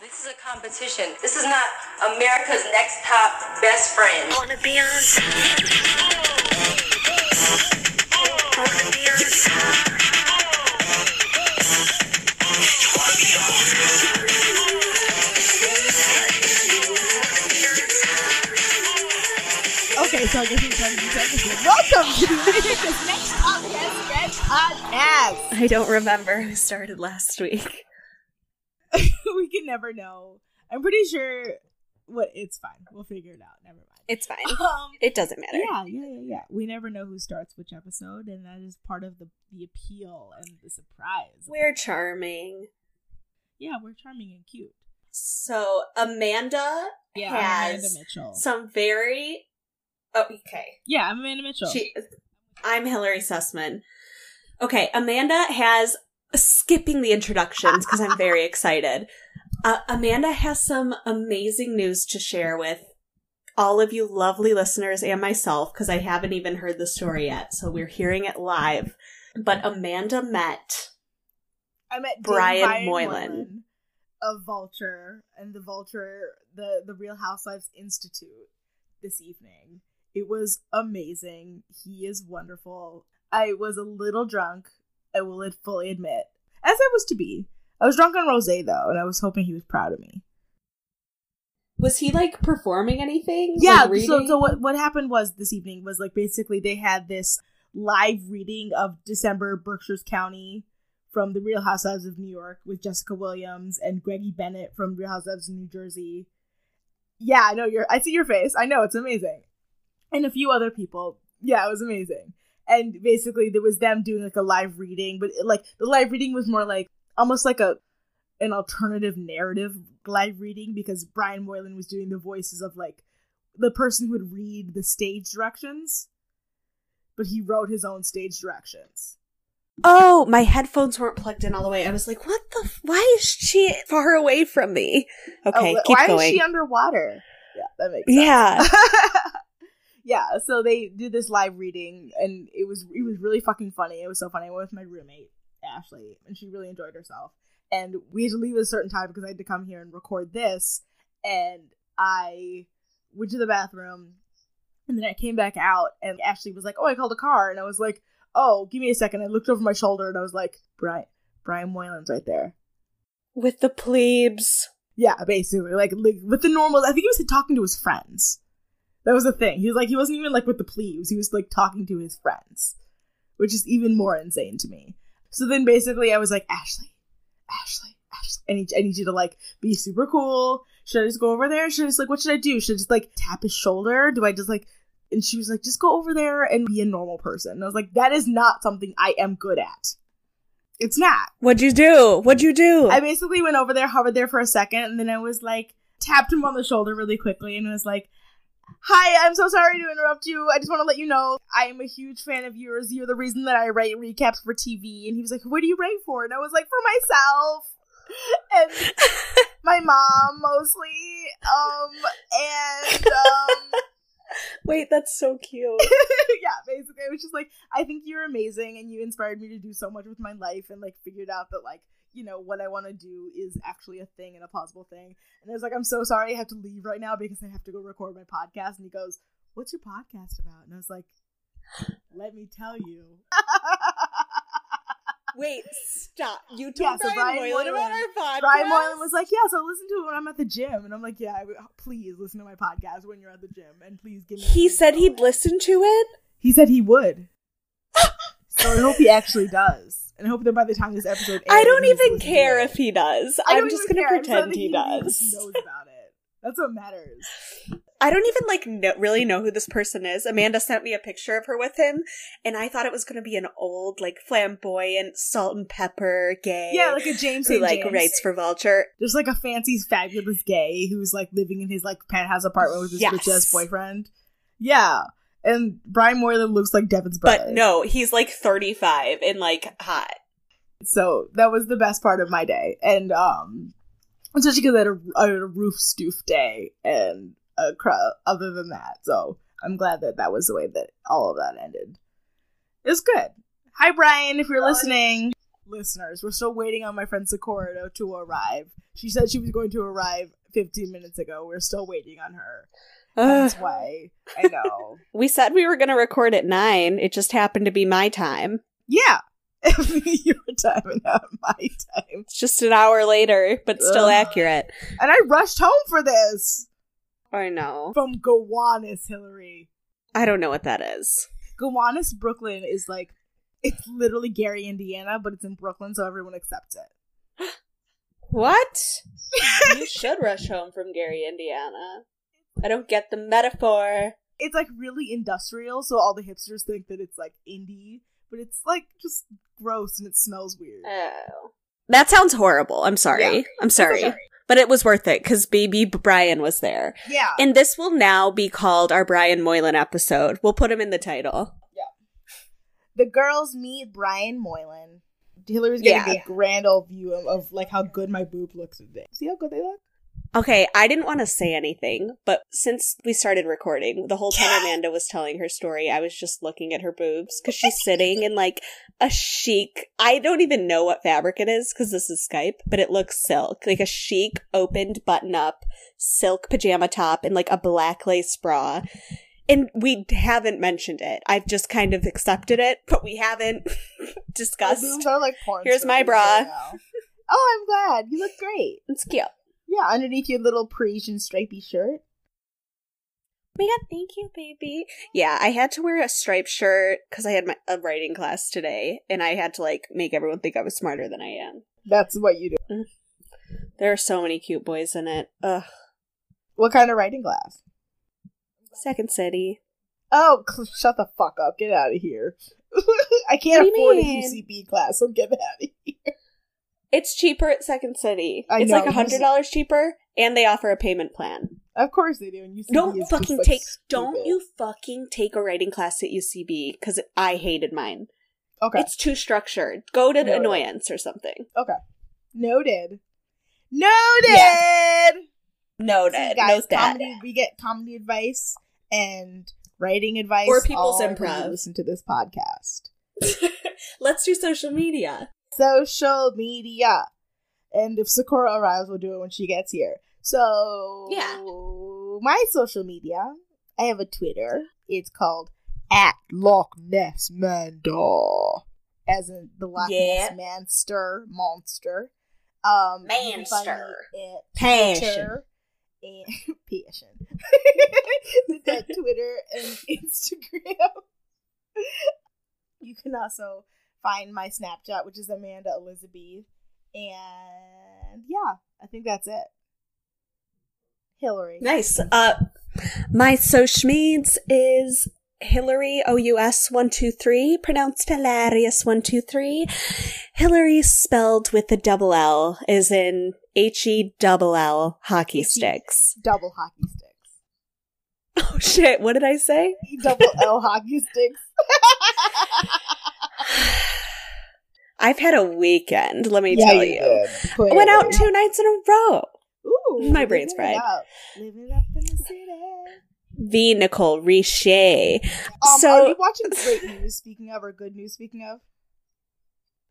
This is a competition. This is not America's next top best friend. Wanna be on top. Wanna be on top. Okay, so I guess it's time to do episode. Welcome to the America's Next Top Best Friends podcast. I don't remember who started last week. Never know. I'm pretty sure. What? It's fine. We'll figure it out. Never mind. It's fine. Um, It doesn't matter. yeah, yeah, yeah, yeah. We never know who starts which episode, and that is part of the the appeal and the surprise. We're charming. yeah, we're charming and cute. So Amanda Yeah, I'm Amanda has Mitchell. some very oh, okay. yeah, I'm Amanda Mitchell. She, I'm Hillary Sussman. Okay, Amanda has skipping the introductions because I'm very excited. Uh, Amanda has some amazing news to share with all of you lovely listeners and myself because I haven't even heard the story yet. So we're hearing it live. But Amanda met I met Dave Brian Moylan. of Vulture and the Vulture, the the Real Housewives Institute this evening. It was amazing. He is wonderful. I was a little drunk. I will fully admit, as I was to be. I was drunk on rosé though, and I was hoping he was proud of me. Was he like performing anything? Yeah. Like, so so what what happened was this evening was like basically they had this live reading of December Berkshire's County from the Real Housewives of New York with Jessica Williams and Greggy Bennett from Real Housewives of New Jersey. Yeah, I know your I see your face. I know it's amazing. And a few other people. Yeah, it was amazing. And basically there was them doing like a live reading, but like the live reading was more like almost like a an alternative narrative live reading because Brian Moylan was doing the voices of like the person who would read the stage directions, but he wrote his own stage directions. Oh, my headphones weren't plugged in all the way. I was like, what the? F- why is she far away from me? Okay, oh, why going. is she underwater? Yeah, that makes sense. yeah. yeah, so they did this live reading and it was it was really fucking funny. It was so funny. I went with my roommate, Ashley, and she really enjoyed herself. And we had to leave at a certain time because I had to come here and record this. And I went to the bathroom and then I came back out and Ashley was like, Oh, I called a car and I was like, Oh, give me a second. I looked over my shoulder and I was like, Brian Brian Moylan's right there. With the plebes. Yeah, basically, like, like with the normal. I think he was talking to his friends. That was the thing. He was like, he wasn't even like with the plebes. He was like talking to his friends, which is even more insane to me. So then, basically, I was like, Ashley, Ashley, Ashley, I need, I need you to like be super cool. Should I just go over there? Should I just like, what should I do? Should I just like tap his shoulder? Do I just like? And she was like, just go over there and be a normal person. And I was like, that is not something I am good at. It's not. What'd you do? What'd you do? I basically went over there, hovered there for a second, and then I was like, tapped him on the shoulder really quickly and was like, Hi, I'm so sorry to interrupt you. I just want to let you know I am a huge fan of yours. You're the reason that I write recaps for TV. And he was like, What do you write for? And I was like, For myself. And my mom mostly. Um, and, um, Wait, that's so cute. yeah, basically, I was just like, I think you're amazing, and you inspired me to do so much with my life, and like figured out that like, you know, what I want to do is actually a thing and a possible thing. And I was like, I'm so sorry, I have to leave right now because I have to go record my podcast. And he goes, What's your podcast about? And I was like, Let me tell you. Wait, stop. You told Yeah, so Brian, Brian Moylan about our podcast? Brian Moylan was like, Yeah, so listen to it when I'm at the gym. And I'm like, Yeah, please listen to my podcast when you're at the gym, and please give me. He said he'd listen to it? He said he would. so I hope he actually does. And I hope that by the time this episode I don't even care if he does. I'm just gonna care. Pretend he that does. knows about it. That's what matters. I don't even like know, really know who this person is. Amanda sent me a picture of her with him, and I thought it was going to be an old, like flamboyant, salt and pepper gay. Yeah, like a James who like James. writes for Vulture. Just like a fancy, fabulous gay who's like living in his like penthouse apartment with his Yes. rich ass boyfriend. Yeah, and Brian Moylan looks like Devin's brother. But no, he's like 35 and like hot. so that was the best part of my day, and um, especially because I had a, I had a roof stoof day, and a cr- other than that, so I'm glad that that was the way that all of that ended. It was good. Hi, Brian, if you're listening. listeners, we're still waiting on my friend Sakura to, to arrive. She said she was going to arrive 15 minutes ago. We're still waiting on her. That's why I know. we said we were going to record at nine. It just happened to be my time. Yeah. Your time and not my time. It's just an hour later, but still Ugh. accurate. And I rushed home for this I know. from Gowanus, Hillary. I don't know what that is. Gowanus, Brooklyn is like, it's literally Gary, Indiana, but it's in Brooklyn, so everyone accepts it. What? you should rush home from Gary, Indiana. I don't get the metaphor. It's like really industrial, so all the hipsters think that it's like indie, but it's like just gross and it smells weird. Oh. That sounds horrible. I'm sorry. Yeah. I'm sorry. okay. But it was worth it because baby Brian was there. Yeah. And this will now be called our Brian Moylan episode. We'll put him in the title. Yeah. The girls meet Brian Moylan. Hillary's getting Yeah. a grand old view of, of like how good my boob looks today. See how good they look? Okay, I didn't want to say anything, but since we started recording, the whole time Amanda was telling her story, I was just looking at her boobs because she's sitting in like a chic, I don't even know what fabric it is because this is Skype, but it looks silk, like a chic, opened, button up, silk pajama top and like a black lace bra. And we haven't mentioned it. I've just kind of accepted it, but we haven't discussed. boobs are like porn. Here's my bra. right oh, I'm glad. You look great. It's cute. Yeah, underneath your little Parisian stripy shirt. My thank you, baby. Yeah, I had to wear a striped shirt because I had my a writing class today, and I had to like make everyone think I was smarter than I am. That's what you do. Mm. There are so many cute boys in it. Ugh. What kind of writing class? Second City. Oh, shut the fuck up. Get out of here. I can't What do you afford a? UCB class, so get out of here. It's cheaper at Second City. I it's know, like a hundred dollars cheaper, and they offer a payment plan. Of course they do. And UCB Don't is just, fucking like, take. Don't you fucking take a writing class at UCB because I hated mine. Okay. It's too structured. Go to Noted. annoyance or something. Okay. Noted. Noted. Noted. See, guys, Note that. comedy, we get comedy advice and writing advice Or people's improv. Listen to this podcast. Let's do social media. Social media, and if Sakura arrives, we'll do it when she gets here. So Yeah. my social media, I have a Twitter. It's called at Loch Ness Manda, as in the Loch Yeah. Ness Monster monster. Um, you can find me Manster. Passion. And passion. at Twitter and Instagram. you can also find my Snapchat, which is Amanda Elizabeth. And yeah, I think that's it. Hillary. Nice. Uh, my social medias is Hillary O U S one two three, pronounced hilarious one two three. Hillary spelled with a double L is in H E double L hockey sticks. Double hockey sticks. Oh shit! What did I say? Double L hockey sticks. I've had a weekend. Let me Yeah, tell you you. went out two nights in a row. Ooh, My brain's fried. Living up in the city. V Nicole Richie. Um, So- are you watching Great News? Speaking of, or Good News? Speaking of,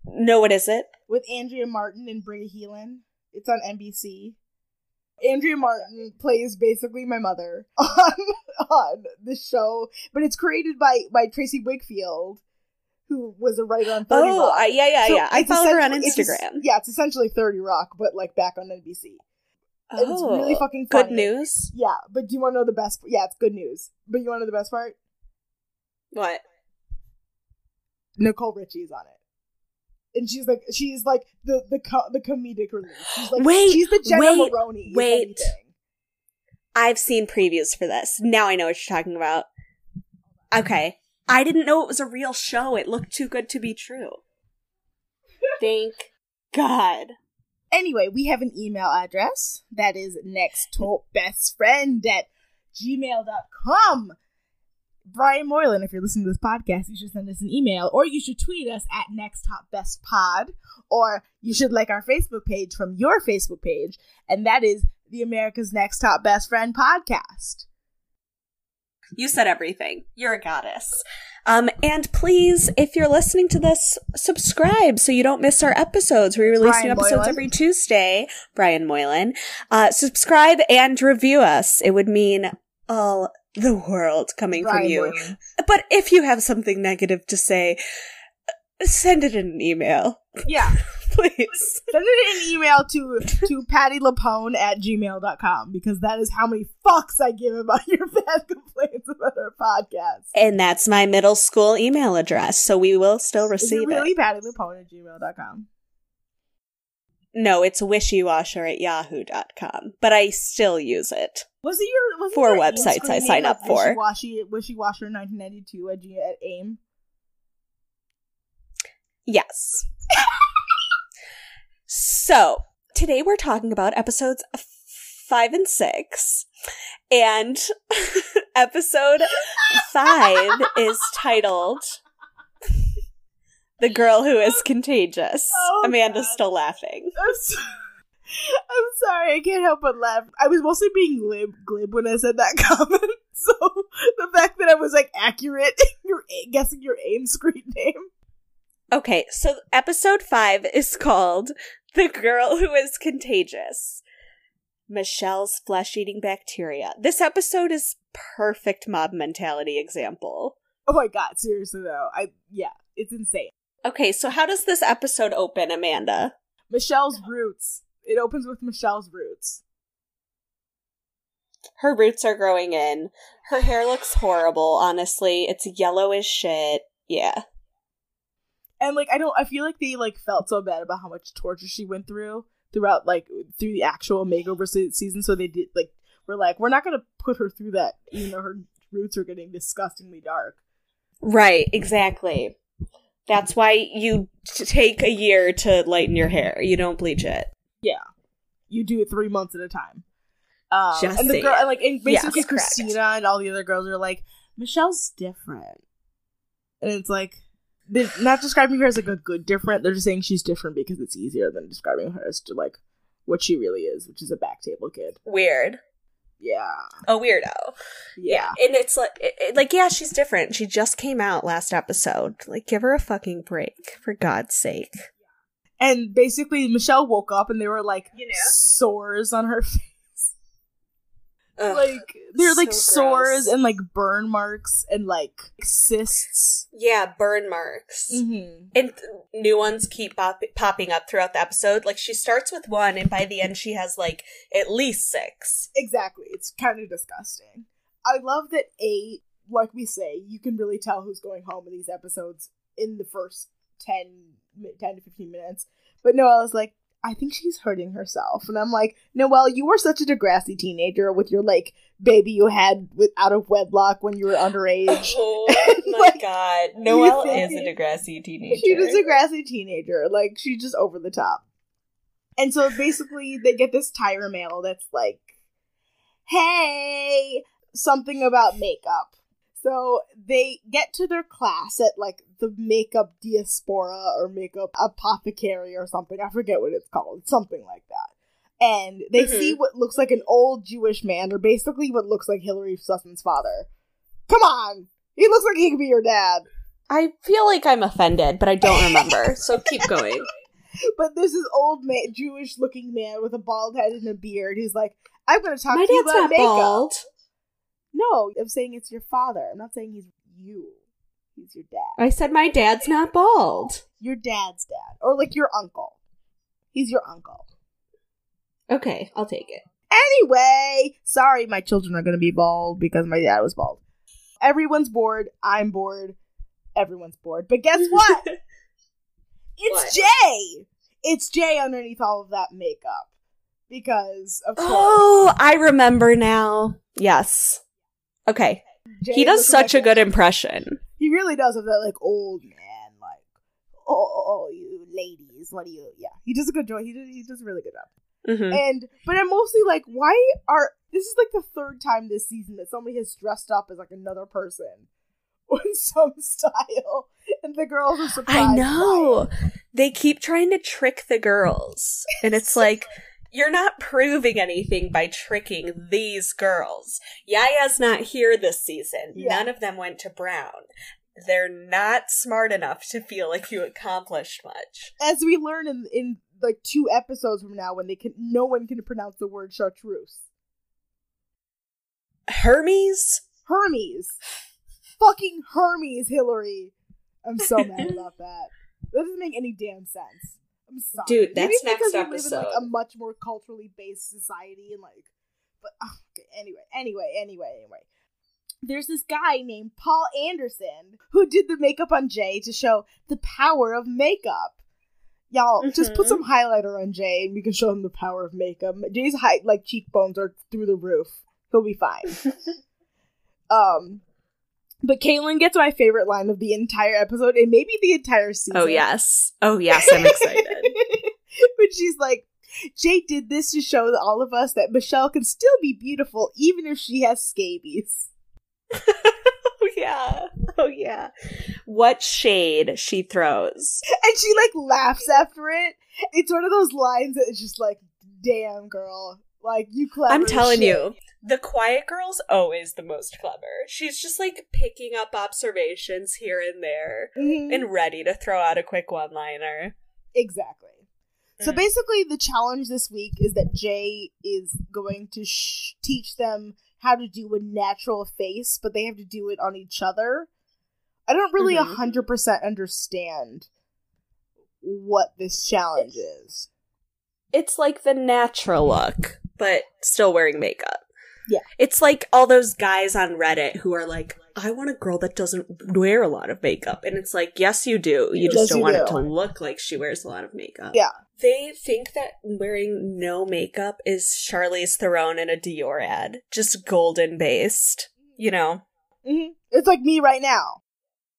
No, what is it? with Andrea Martin and Briga Heelan. It's on NBC. Andrea Martin plays basically my mother on on the show, but it's created by by Tracy Wigfield, who was a writer on Thirty Oh, Rock. I, yeah, yeah, So yeah. I follow her on essentially- it's Instagram. yeah, it's essentially Thirty Rock, but like back on NBC. And it's really Oh, fucking good news. Yeah, but do you want to know the best? Yeah, it's good news. But you want to know the best part? What? Nicole Richie's on it. And she's like, she's like the the co- the comedic relief. She's like, Wait, she's the Jenna wait, Maroney. wait. I've seen previews for this. Now I know what you're talking about. Okay. I didn't know it was a real show. It looked too good to be true. Thank God. Anyway, we have an email address that is next top best friend at gmail.com. Brian Moylan, if you're listening to this podcast, you should send us an email or you should tweet us at next top best pod or you should like our Facebook page from your Facebook page, and that is the America's Next Top Best Friend podcast. You said everything. You're a goddess. Um, and please, if you're listening to this, subscribe so you don't miss our episodes. We release Brian new episodes Moylan. every Tuesday. Brian Moylan. Uh, subscribe and review us. It would mean all the world coming from you. Moylan. But if you have something negative to say, send it in an email, Yeah. please. Send it in an email to to Patti LuPone at gmail.com because that is how many fucks I give about your bad complaints about our podcast. And that's my middle school email address, so we will still Is receive it really it. Patti LuPone at gmail.com? No, it's wishywasher at yahoo.com, but I still use it. Was it your was Four your websites I sign up for. Wishy Wishy Washer 1992 at, G- at AIM. Yes. so, today we're talking about episodes five and six. And episode five is titled The Girl Who Is Contagious. Oh, Amanda's God. still laughing. I'm, so- I'm sorry, I can't help but laugh. I was mostly being glib, glib when I said that comment. So the fact that I was like accurate in your guessing your AIM screen name. Okay, so episode five is called The Girl Who Is Contagious. Michelle's flesh eating bacteria. This episode is perfect mob mentality example. Oh my god, seriously though, I yeah, it's insane. Okay, so how does this episode open, Amanda? Michelle's roots. It opens with Michelle's roots. Her roots are growing in. Her hair looks horrible, honestly. It's yellow as shit. Yeah. And like I don't I feel like they like felt so bad about how much torture she went through throughout like through the actual makeover se- season so they did like we're like we're not going to put her through that even though her roots are getting disgustingly dark. Right, exactly. That's why you t- take a year to lighten your hair. You don't bleach it. Yeah. You do it 3 months at a time. Um, Just and the girl and like and basically Yes, correct. Christina and all the other girls are like Michelle's different. And it's like they're not describing her as like a good different. They're just saying she's different because it's easier than describing her as to like what she really is, which is a back table kid. Weird. Yeah. A weirdo. Yeah. And it's like, it, it- like, yeah, she's different. She just came out last episode. Like, give her a fucking break, for God's sake. And basically, Michelle woke up and there were like You know? sores on her face. Ugh. like they're like so sores gross. and like burn marks and like cysts. yeah, burn marks. Mm-hmm. And th- new ones keep pop- popping up throughout the episode. Like, she starts with one, and by the end, she has like at least six. Exactly. It's kind of disgusting. I love that a like we say, you can really tell who's going home in these episodes in the first 10, 10 to 15 minutes. But Noelle's like, I think she's hurting herself. And I'm like, Noelle, you were such a Degrassi teenager with your like baby you had with out of wedlock when you were underage. Oh my Like, god. Noelle is a Degrassi teenager. She was a grassy teenager. Like she's just over the top. And so basically they get this Tyra mail that's like, hey, something about makeup. So they get to their class at like the makeup diaspora or makeup apothecary or something. I forget what it's called. Something like that. And they Mhm. see what looks like an old Jewish man, or basically what looks like Hillary Sussman's father. Come on! He looks like he could be your dad. I feel like I'm offended, but I don't remember. so keep going. But there's this old man, Jewish-looking man with a bald head and a beard. He's like, "I'm going to talk My to you about not makeup." bald. No, I'm saying it's your father. I'm not saying he's you. He's your dad. I said my dad's not bald. Your dad's dad, or like your uncle. He's your uncle. Okay, I'll take it. Anyway, sorry, my children are going to be bald because my dad was bald. Everyone's bored. I'm bored. Everyone's bored. But guess what? it's What? Jay. It's Jay underneath all of that makeup because of course. Oh, I remember now. Yes. Okay. Jay He does such like a good impression. He really does have that like old man, like oh, you ladies, what do you? Yeah, he does a good job. He does, he does a really good job. Mhm. And but I'm mostly like, why are this is like the third time this season that somebody has dressed up as like another person in some style, and the girls are surprised. I know. They keep trying to trick the girls. And it's like, you're not proving anything by tricking these girls. Yaya's not here this season. Yeah. None of them went to Brown. they're not smart enough to feel like you accomplished much. As we learn in in like two episodes from now, when they can, no one can pronounce the word chartreuse. Hermes? Hermes, fucking Hermes, Hillary. I'm so mad about that. That doesn't make any damn sense. I'm sorry, Dude, Maybe that's it's because next we live in like episode. a much more culturally based society and like, but okay, anyway, anyway, anyway, anyway. There's this guy named Paul Anderson who did the makeup on Jay to show the power of makeup. Y'all, just put Mhm. some highlighter on Jay and we can show him the power of makeup. Jay's height, like cheekbones, are through the roof. He'll be fine. um, but Caitlin gets my favorite line of the entire episode and maybe the entire season. Oh, yes. Oh, yes, I'm excited. but she's like, Jay did this to show all of us that Michelle can still be beautiful even if she has scabies. oh, yeah. Oh, yeah. What shade she throws. And she like laughs after it. It's one of those lines that is just like, damn girl. Like you clever. I'm telling shit. you, the quiet girl's always the most clever. She's just like picking up observations here and there Mhm. and ready to throw out a quick one liner. Exactly. So Mm. basically, the challenge this week is that Jay is going to sh- teach them how to do a natural face, but they have to do it on each other. I don't really a Mhm. 100% understand what this challenge is. It's like the natural look, but still wearing makeup. Yeah. It's like all those guys on Reddit who are like, I want a girl that doesn't wear a lot of makeup. And it's like, yes, you do. You just Yes, don't you want it to look like she wears a lot of makeup. Yeah. They think that wearing no makeup is Charlize Theron in a Dior ad, just golden based. You know? hmm It's like me right now.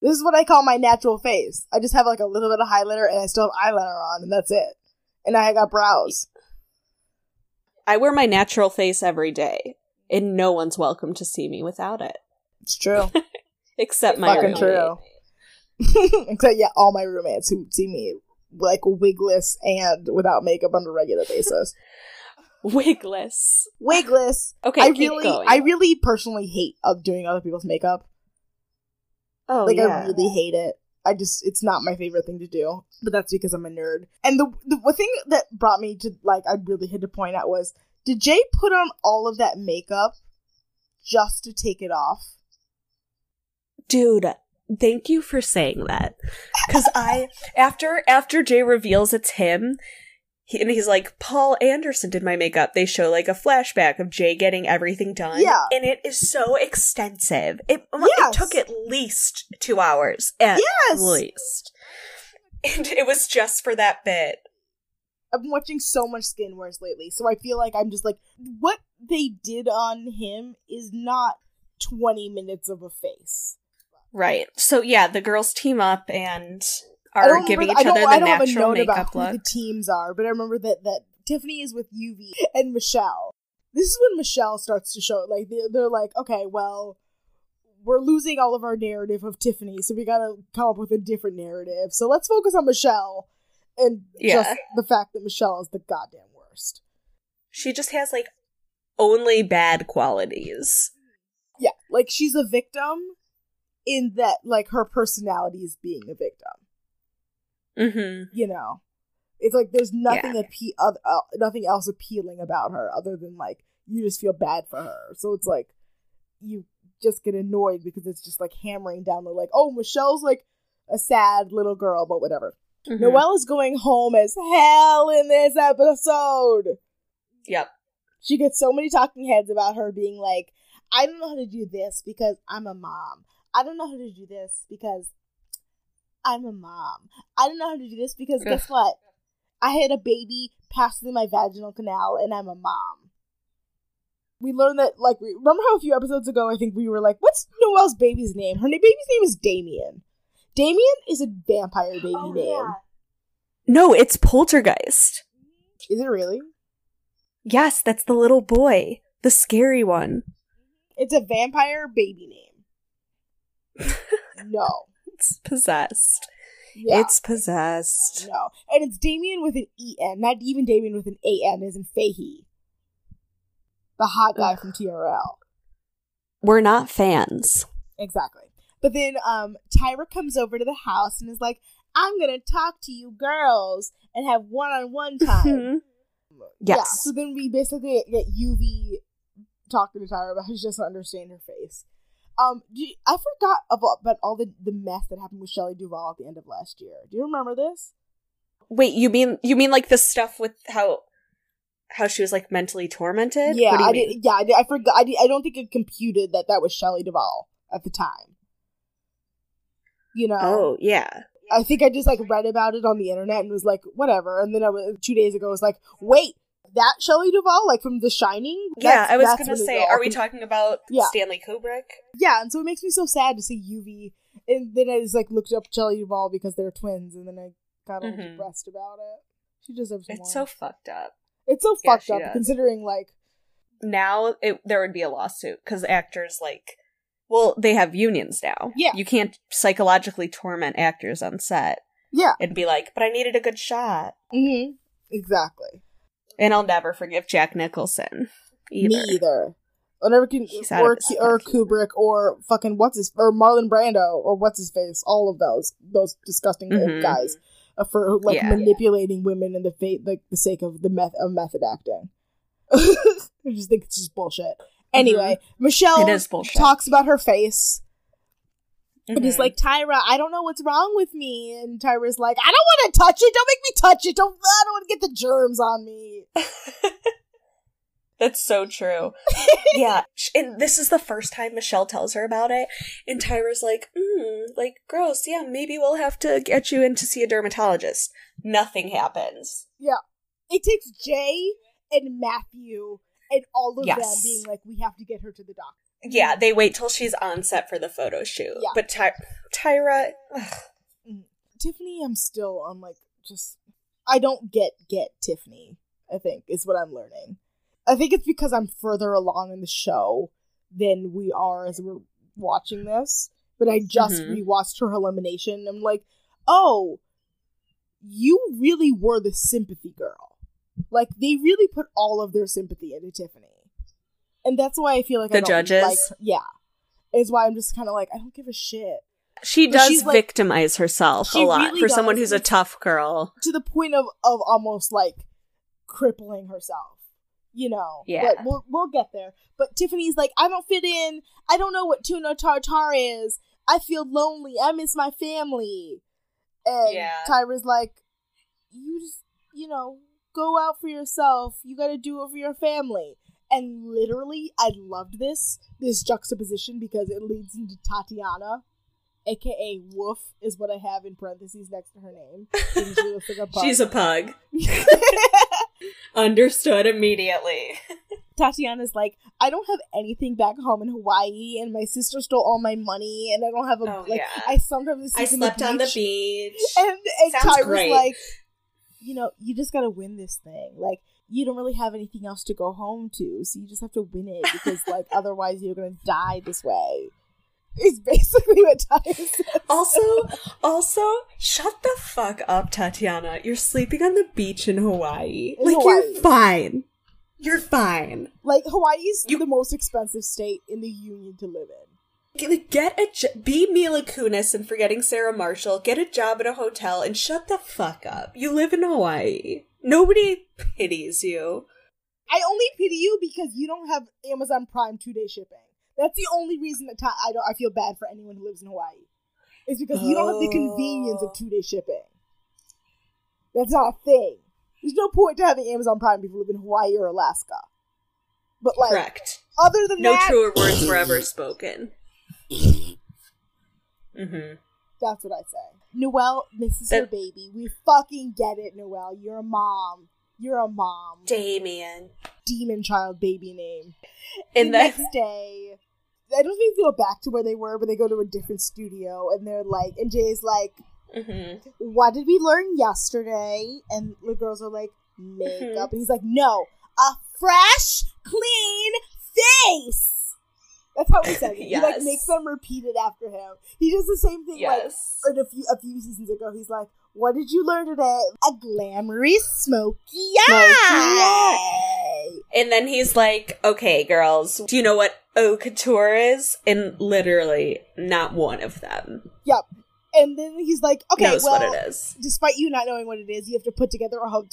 This is what I call my natural face. I just have like a little bit of highlighter and I still have eyeliner on, and that's it. And I got brows. I wear my natural face every day, and no one's welcome to see me without it. It's true. Except my Fucking roommate. true. Except, yeah, all my roommates who see me like wigless and without makeup on a regular basis. Wigless. Wigless. Okay, I really, going. I really personally hate of doing other people's makeup. Oh, like, yeah. I really hate it. I just, it's not my favorite thing to do. But that's because I'm a nerd. And the the thing that brought me to like, I really had to point out was, did Jay put on all of that makeup just to take it off? Dude, thank you for saying that. Cause I, after, after Jay reveals it's him, he, and he's like, Paul Anderson did my makeup. They show like a flashback of Jay getting everything done. Yeah. And it is so extensive. It, Yes. it took at least two hours. At Yes. least. And it was just for that bit. I've been watching so much Skin Wars lately, so I feel like I'm just like, what they did on him is not 20 minutes of a face. Right. So yeah, the girls team up and are giving each other the I don't have a natural note about makeup look. the teams are, but I remember that that Tiffany is with Lluvy and Michelle. This is when Michelle starts to show like they're, they're like, okay, well, we're losing all of our narrative of Tiffany, so we gotta come up with a different narrative. So let's focus on Michelle and Yeah. just the fact that Michelle is the goddamn worst. She just has like only bad qualities. Yeah, like she's a victim in that like her personality is being a victim. Mm-hmm. you know it's like there's nothing appe- other, uh, nothing else appealing about her other than like you just feel bad for her so it's like you just get annoyed because it's just like hammering down the like oh michelle's like a sad little girl but whatever Mhm. noelle is going home as hell in this episode. Yep. she gets so many talking heads about her being like i don't know how to do this because i'm a mom. I don't know how to do this because i'm a mom. I don't know how to do this because guess what? I had a baby pass through my vaginal canal and i'm a mom. We learned that like remember how a few episodes ago i think we were like what's noelle's baby's name? Her baby's name is damien damien is a vampire baby Oh, name No, it's Poltergeist. is it really Yes, that's the little boy, the scary one. it's a vampire baby name no It's possessed. yeah It's possessed. No. And it's Damien with an E-N, not even Damien with an A-N, as in Fahey. The hot guy Ugh. from TRL. We're not fans. Exactly. But then um Tyra comes over to the house and is like, I'm gonna talk to you girls and have one on one time. Yeah. So then we basically get Lluvy talking to Tyra, but she doesn't understand her face. Um, do you- I forgot about, about all the, the mess that happened with Shelley Duvall at the end of last year. Do you remember this? Wait, you mean you mean like the stuff with how how she was like mentally tormented? Yeah, What do you I mean? did. Yeah, I, did, I forgot. I, did, I don't think it computed that that was Shelley Duvall at the time. You know. Oh, yeah. I think I just like read about it on the internet and was like, whatever. And then I was two days ago, I was like, wait, that Shelley Duvall, like from The Shining? Yeah, I was gonna say, are we talking about Yeah. Stanley Kubrick? Yeah, and so it makes me so sad to see Lluvy. And then I just like looked up Shelley Duvall because they're twins, and then I got all Mhm. depressed about it. She deserves more. It's so fucked up. it's so yeah, fucked up does. considering like Now it, there would be a lawsuit because actors like, well, they have unions now. Yeah. you can't psychologically torment actors on set yeah, and be like, "But I needed a good shot." Mm-hmm. exactly. And I'll never forgive Jack Nicholson either. Me either. Or never can, or or Kubrick or fucking what's his or Marlon Brando or what's his face. All of those those disgusting Mhm. guys uh, for like Yeah. manipulating women in the fa- like the sake of the meth of method acting. I just think it's just bullshit. Anyway, Michelle Mm-hmm. It is bullshit. talks about her face and is Mhm. like, Tyra, I don't know what's wrong with me. And Tyra's like, I don't want to touch it. Don't make me touch it. Don't. I don't want to get the germs on me. That's so true. yeah. And this is the first time Michelle tells her about it. And Tyra's like, mm, like, gross. Yeah, maybe we'll have to get you in to see a dermatologist. Nothing happens. Yeah. It takes Jay and Matthew and all of them being like, we have to get her to the doctor. Yeah, they wait till she's on set for the photo shoot. Yeah. But Ty- Tyra, ugh, Tiffany, I'm still on like just I don't get get Tiffany. I think is what I'm learning. I think it's because I'm further along in the show than we are as we're watching this. But I just Mhm. rewatched her elimination. I'm like, oh, you really were the sympathy girl. Like they really put all of their sympathy into Tiffany, and that's why I feel like I The don't judges? Like, yeah, is why I'm just kind of like I don't give a shit. she But does she's, like- victimize herself a lot really for someone who's a tough girl. to the point of of almost like crippling herself. You know. Yeah. But we'll we'll get there. But Tiffany's like, I don't fit in. I don't know what tuna tartar is. I feel lonely. I miss my family. And Yeah. Tyra's like, you just you know go out for yourself. You got to do it for your family. And literally, I loved this this juxtaposition because it leads into Tatiana, aka Wolf, is what I have in parentheses next to her name. She like a pug. She's a pug. Understood immediately. Tatiana's like, I don't have anything back home in Hawaii, and my sister stole all my money, and I don't have a Oh, like. yeah. I sometimes I slept in on the beach. beach. and and Sounds Tyra's great. like, you know, you just gotta win this thing. Like, you don't really have anything else to go home to, so you just have to win it because, like, otherwise you're gonna die this way. Is basically what Tyra says. Also, also, shut the fuck up, Tatiana. You're sleeping on the beach in Hawaii. In like Hawaii. you're fine. You're fine. Like Hawaii's You- the most expensive state in the union to live in. Get, a jo- be Mila Kunis and forgetting Sarah Marshall. Get a job at a hotel and shut the fuck up. You live in Hawaii. Nobody pities you. I only pity you because you don't have Amazon Prime two day shipping. That's the only reason that I don't. I feel bad for anyone who lives in Hawaii. Is because you don't have the oh. convenience of Oh. two day shipping. That's not a thing. There's no point to having Amazon Prime if you live in Hawaii or Alaska. But like, Correct. other than No that, truer words were ever spoken. Mm-hmm. that's what I say. Noelle misses her baby. We fucking get it, Noelle. You're a mom. You're a mom. Damien. Demon child baby name. And the then next day, I don't think they go back to where they were, but they go to a different studio, and they're like, and Jay's like, Mhm. "What did we learn yesterday?" And the girls are like, "Makeup," Mhm. and he's like, "No, a fresh, clean face." That's how he says it. He like makes them repeat it after him. He does the same thing like Yes. or a few a few seasons ago. He's like, "What did you learn today?" A glamorous smoky eye. And then he's like, okay, girls, do you know what haute couture is? And literally, not one of them Yep. And then he's like, okay, well, what it is. despite you not knowing what it is, you have to put together a haute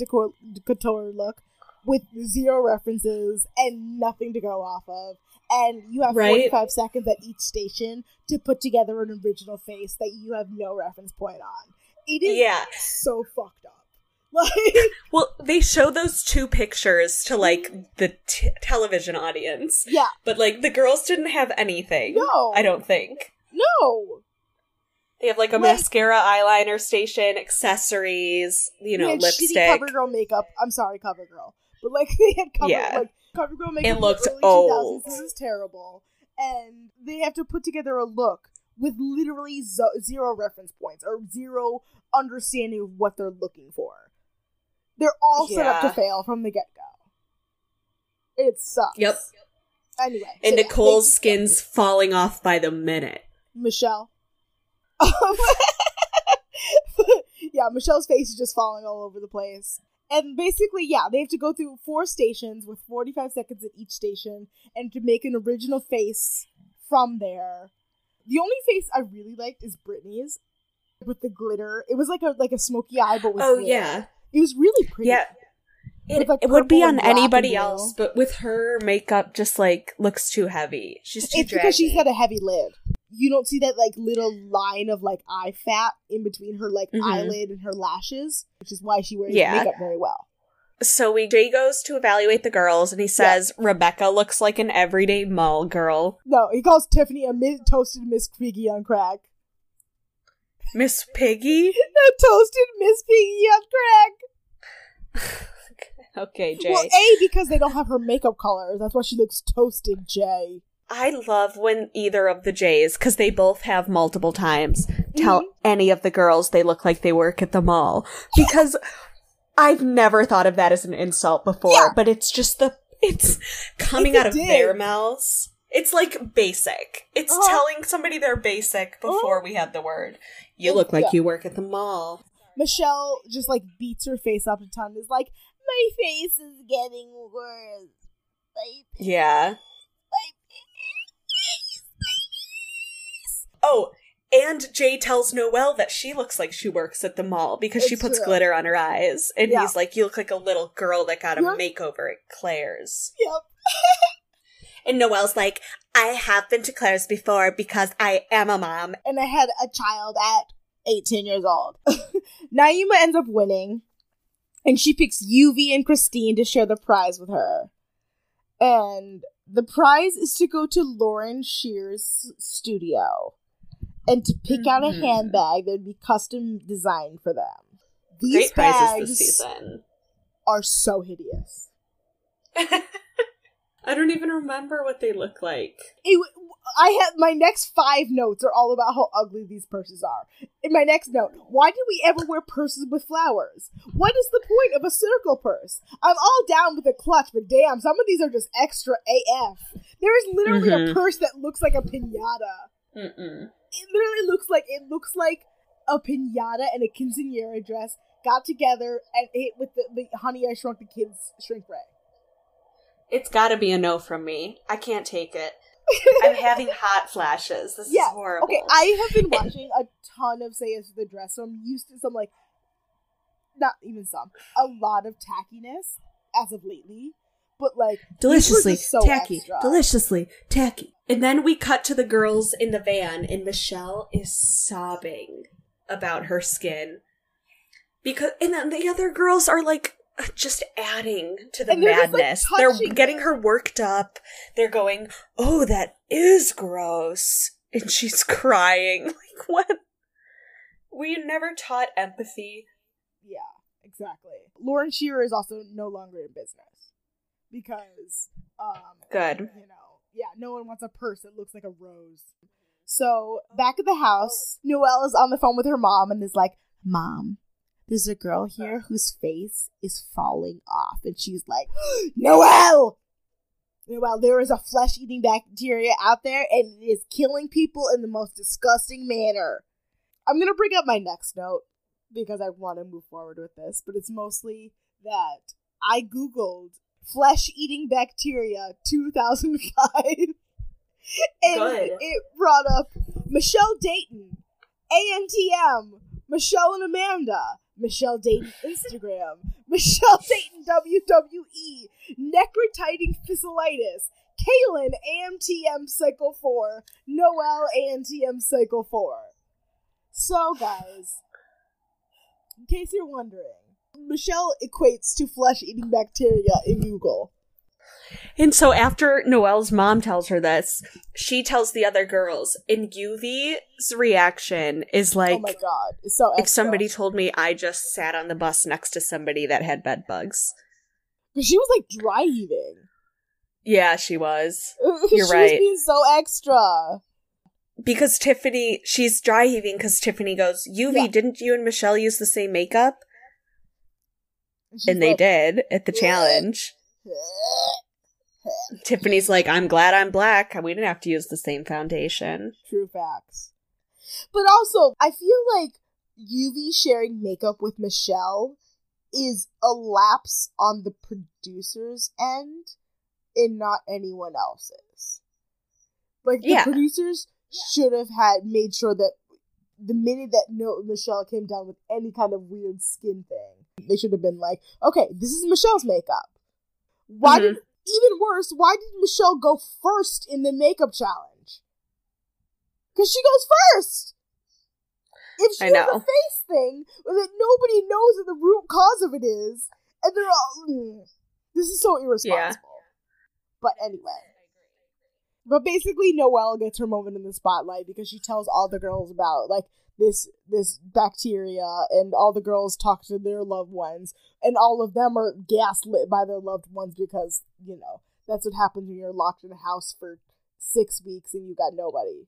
couture look with zero references and nothing to go off of. And you have Right. 45 seconds at each station to put together an original face that you have no reference point on. It is Yeah. so fucked up. Like, Well, they show those two pictures to like the t- television audience, yeah, but like the girls didn't have anything. No. I don't think. no. They have like a Like- mascara, eyeliner station, accessories, you know, they had lipstick. shitty CoverGirl makeup. I'm sorry, CoverGirl, but like they had cover, Yeah. like CoverGirl makeup. in the looked old. 2000s. This is terrible, and they have to put together a look with literally zo- zero reference points or zero understanding of what they're looking for. They're all set up to fail from the get go. It sucks. Yep. Anyway, And so Nicole's they- skin's falling off by the minute. Michelle. Yeah, Michelle's face is just falling all over the place. And basically, yeah, they have to go through four stations with 45 seconds at each station and to make an original face from there. The only face I really liked is Brittany's with the glitter. It was like a like a smoky eye, but with Oh glitter. yeah, it was really pretty. yeah. It, like, it would be on anybody else, but with her makeup, just like looks too heavy. She's too it's because she's draggy. got a heavy lid. You don't see that like little line of like eye fat in between her like Mhm. eyelid and her lashes, which is why she wears Yeah. makeup very well. So we Jay goes to evaluate the girls, and he says Rebecca looks like an everyday mall girl. No, he calls Tiffany a mi- toasted Miss Piggy on crack. Miss Piggy. A toasted Miss Piggy on crack. okay, Jay. Well, a because they don't have her makeup colors. That's why she looks toasted. Jay. I love when either of the Jays, because they both have multiple times, tell Mm-hmm. any of the girls they look like they work at the mall. Because I've never thought of that as an insult before, Yeah. but it's just the, it's coming It's out of dig. their mouths. It's like basic. It's Uh-huh. telling somebody they're basic before we had the word. You look like Yeah. you work at the mall. Michelle just like beats her face up a ton. Is like, my face is getting worse. Yeah. Oh, and Jay tells Noelle that she looks like she works at the mall because she puts true. glitter on her eyes. And Yeah. he's like, You look like a little girl that got a Yeah. makeover at Claire's. Yep. And Noelle's like, I have been to Claire's before because I am a mom. and I had a child at 18 years old. Naima ends up winning, and she picks Lluvy and Christine to share the prize with her. And the prize is to go to Lauren Shear's studio and to pick out a Mhm. handbag that would be custom designed for them. These Great prizes this season. are so hideous. I don't even remember what they look like. It, I have my next five notes are all about how ugly these purses are. In my next note, why do we ever wear purses with flowers? What is the point of a circle purse? I'm all down with a clutch, but damn, some of these are just extra AF. There is literally a Mhm. purse that looks like a pinata. Mm-mm. It literally looks like it looks like a pinata and a quinceanera dress got together and hit with the, the Honey I Shrunk the Kids shrink ray. It's gotta be a no from me. I can't take it. I'm having hot flashes. This Yeah, is horrible. Okay, I have been watching a ton of Say Yes to the Dress, so I'm used to some like, not even some, a lot of tackiness as of lately. But like deliciously so tacky, extra. deliciously tacky. And then we cut to the girls in the van, and Michelle is sobbing about her skin because, and then the other girls are like just adding to the they're just, like, madness. they're getting her. her worked up. They're going, "Oh, that is gross," and she's crying. Like what? We never taught empathy. Yeah, exactly. Lauren Shearer is also no longer in business because, um, Good. you know, yeah, no one wants a purse that looks like a rose. So back at the house, Noelle is on the phone with her mom and is like, "Mom, there's a girl here whose face is falling off," and she's like, "Noelle." Noelle, there is a flesh-eating bacteria out there, and it is killing people in the most disgusting manner. I'm gonna bring up my next note because I want to move forward with this, but it's mostly that I googled Flesh Eating Bacteria 2005. and Good. it brought up Michelle Deighton, ANTM, Michelle and Amanda, Michelle Deighton Instagram, Michelle Deighton WWE, necrotizing fasciitis, Kahlen ANTM Cycle 4, Noel ANTM Cycle 4. So, guys, in case you're wondering, Michelle equates to flesh eating bacteria in Google. And so after Noelle's mom tells her this, she tells the other girls, and Lluvy's reaction is like, oh my god. It's so if somebody told me I just sat on the bus next to somebody that had bed bugs, she was like dry heaving. Yeah, she was. she You're was right. being so extra. Because Tiffany, she's dry heaving because Tiffany goes, Lluvy, Yeah. didn't you and Michelle use the same makeup? She's And they like, did at the challenge. Tiffany's like, I'm glad I'm black. We didn't have to use the same foundation. True facts. But also, I feel like Lluvy sharing makeup with Michelle is a lapse on the producer's end and not anyone else's. Like the Yeah. producers should have had made sure that the minute that no Michelle came down with any kind of weird skin thing, they should have been like, okay, this is Michelle's makeup. Why Mhm. did even worse, why did Michelle go first in the makeup challenge? Because she goes first. If she I has know. a face thing that nobody knows what the root cause of it is, and they're all, mm, this is so irresponsible. But anyway. But basically, Noelle gets her moment in the spotlight because she tells all the girls about like this this bacteria, and all the girls talk to their loved ones, and all of them are gaslit by their loved ones because you know that's what happens when you're locked in a house for six weeks and you got nobody.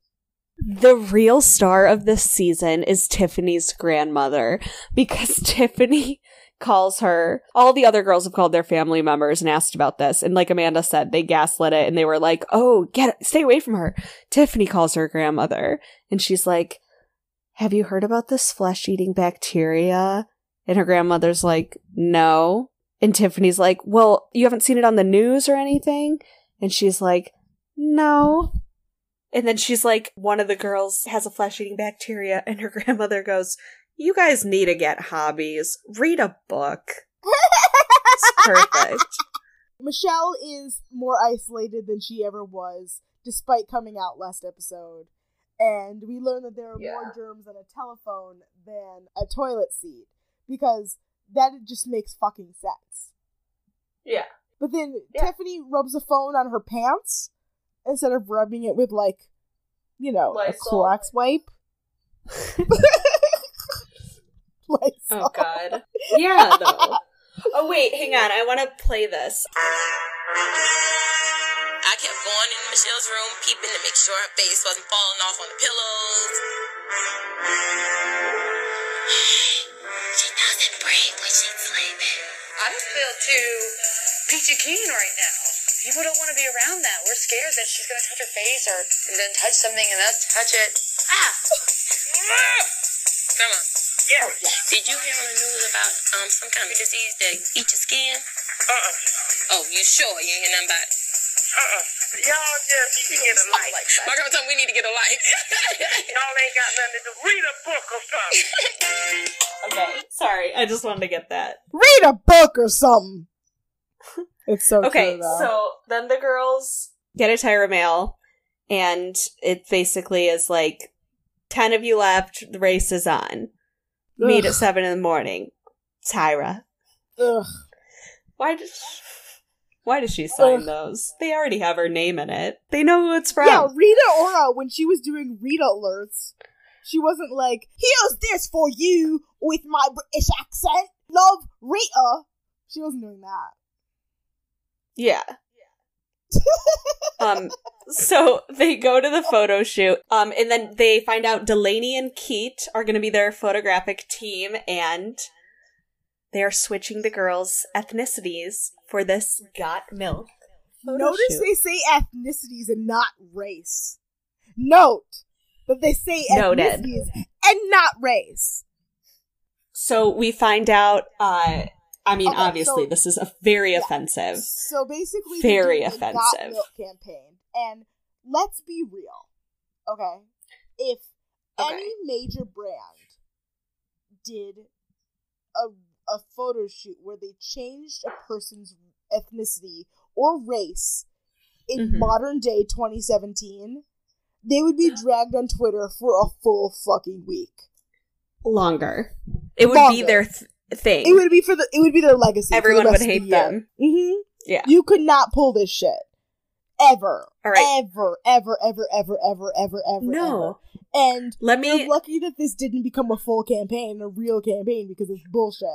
The real star of this season is Tiffany's grandmother because Tiffany calls her. All the other girls have called their family members and asked about this. And like Amanda said, they gaslit it and they were like, oh, get stay away from her. Tiffany calls her grandmother and she's like, have you heard about this flesh eating bacteria? And her grandmother's like, no. And Tiffany's like, well, you haven't seen it on the news or anything? And she's like, no. And then she's like, one of the girls has a flesh eating bacteria, and her grandmother goes, You guys need to get hobbies. Read a book. It's perfect. Michelle is more isolated than she ever was, despite coming out last episode. And we learn that there are more germs on a telephone than a toilet seat because that just makes fucking sense. Yeah. But then Yeah. Tiffany rubs a phone on her pants instead of rubbing it with like, you know, a Lysol. Clorox wipe. Lysol. Oh, God. Yeah, though. Oh, wait, hang on. I want to play this. I kept going in Michelle's room, peeping to make sure her face wasn't falling off on the pillows. She doesn't breathe when she's sleeping. I just feel too peachy keen right now. People don't want to be around that. We're scared that she's going to touch her face or and then touch something and us touch it. Ah! Come on. Yeah. Did you hear on the news about um some kind of disease that eats your skin? Uh-uh. Oh, you sure you ain't hear nothing about it? Uh-uh. Y'all just need get a light. My girl told me we need to get a light. Y'all ain't got nothing to do. Read a book or something. Okay, sorry. I just wanted to get that. Read a book or something. It's so Okay, true, so then the girls get a Tyra mail, and it basically is like 10 of you left, the race is on. Meet at 7 in the morning. Tyra. Ugh. Why does why does she sign Ugh. those? They already have her name in it. They know who it's from. Yeah, Rita Ora, when she was doing Rita alerts, she wasn't like, here's this for you with my British accent. Love Rita. She wasn't doing that. Yeah. Um so they go to the photo shoot um and then they find out Delaney and Keat are going to be their photographic team and they are switching the girls ethnicities for this got milk photo Notice shoot. they say ethnicities and not race. Note that they say Noted. ethnicities and not race. so we find out uh I mean, Okay, obviously, so- this is a very Yeah. offensive. So basically, Very they're doing a Got offensive. Campaign, and let's be real, okay? If Okay. any major brand did a a photo shoot where they changed a person's ethnicity or race in Mhm. modern day 2017, they would be dragged on Twitter for a full fucking week. Longer. It would be Longer. their th- thing. It would be for the it would be their legacy. Everyone would hate them. Mm-hmm. Yeah. You could not pull this shit. Ever. All right. Ever, ever, ever, ever, ever, ever, ever. No. ever. And Let you're me. lucky that this didn't become a full campaign, a real campaign, because it's bullshit.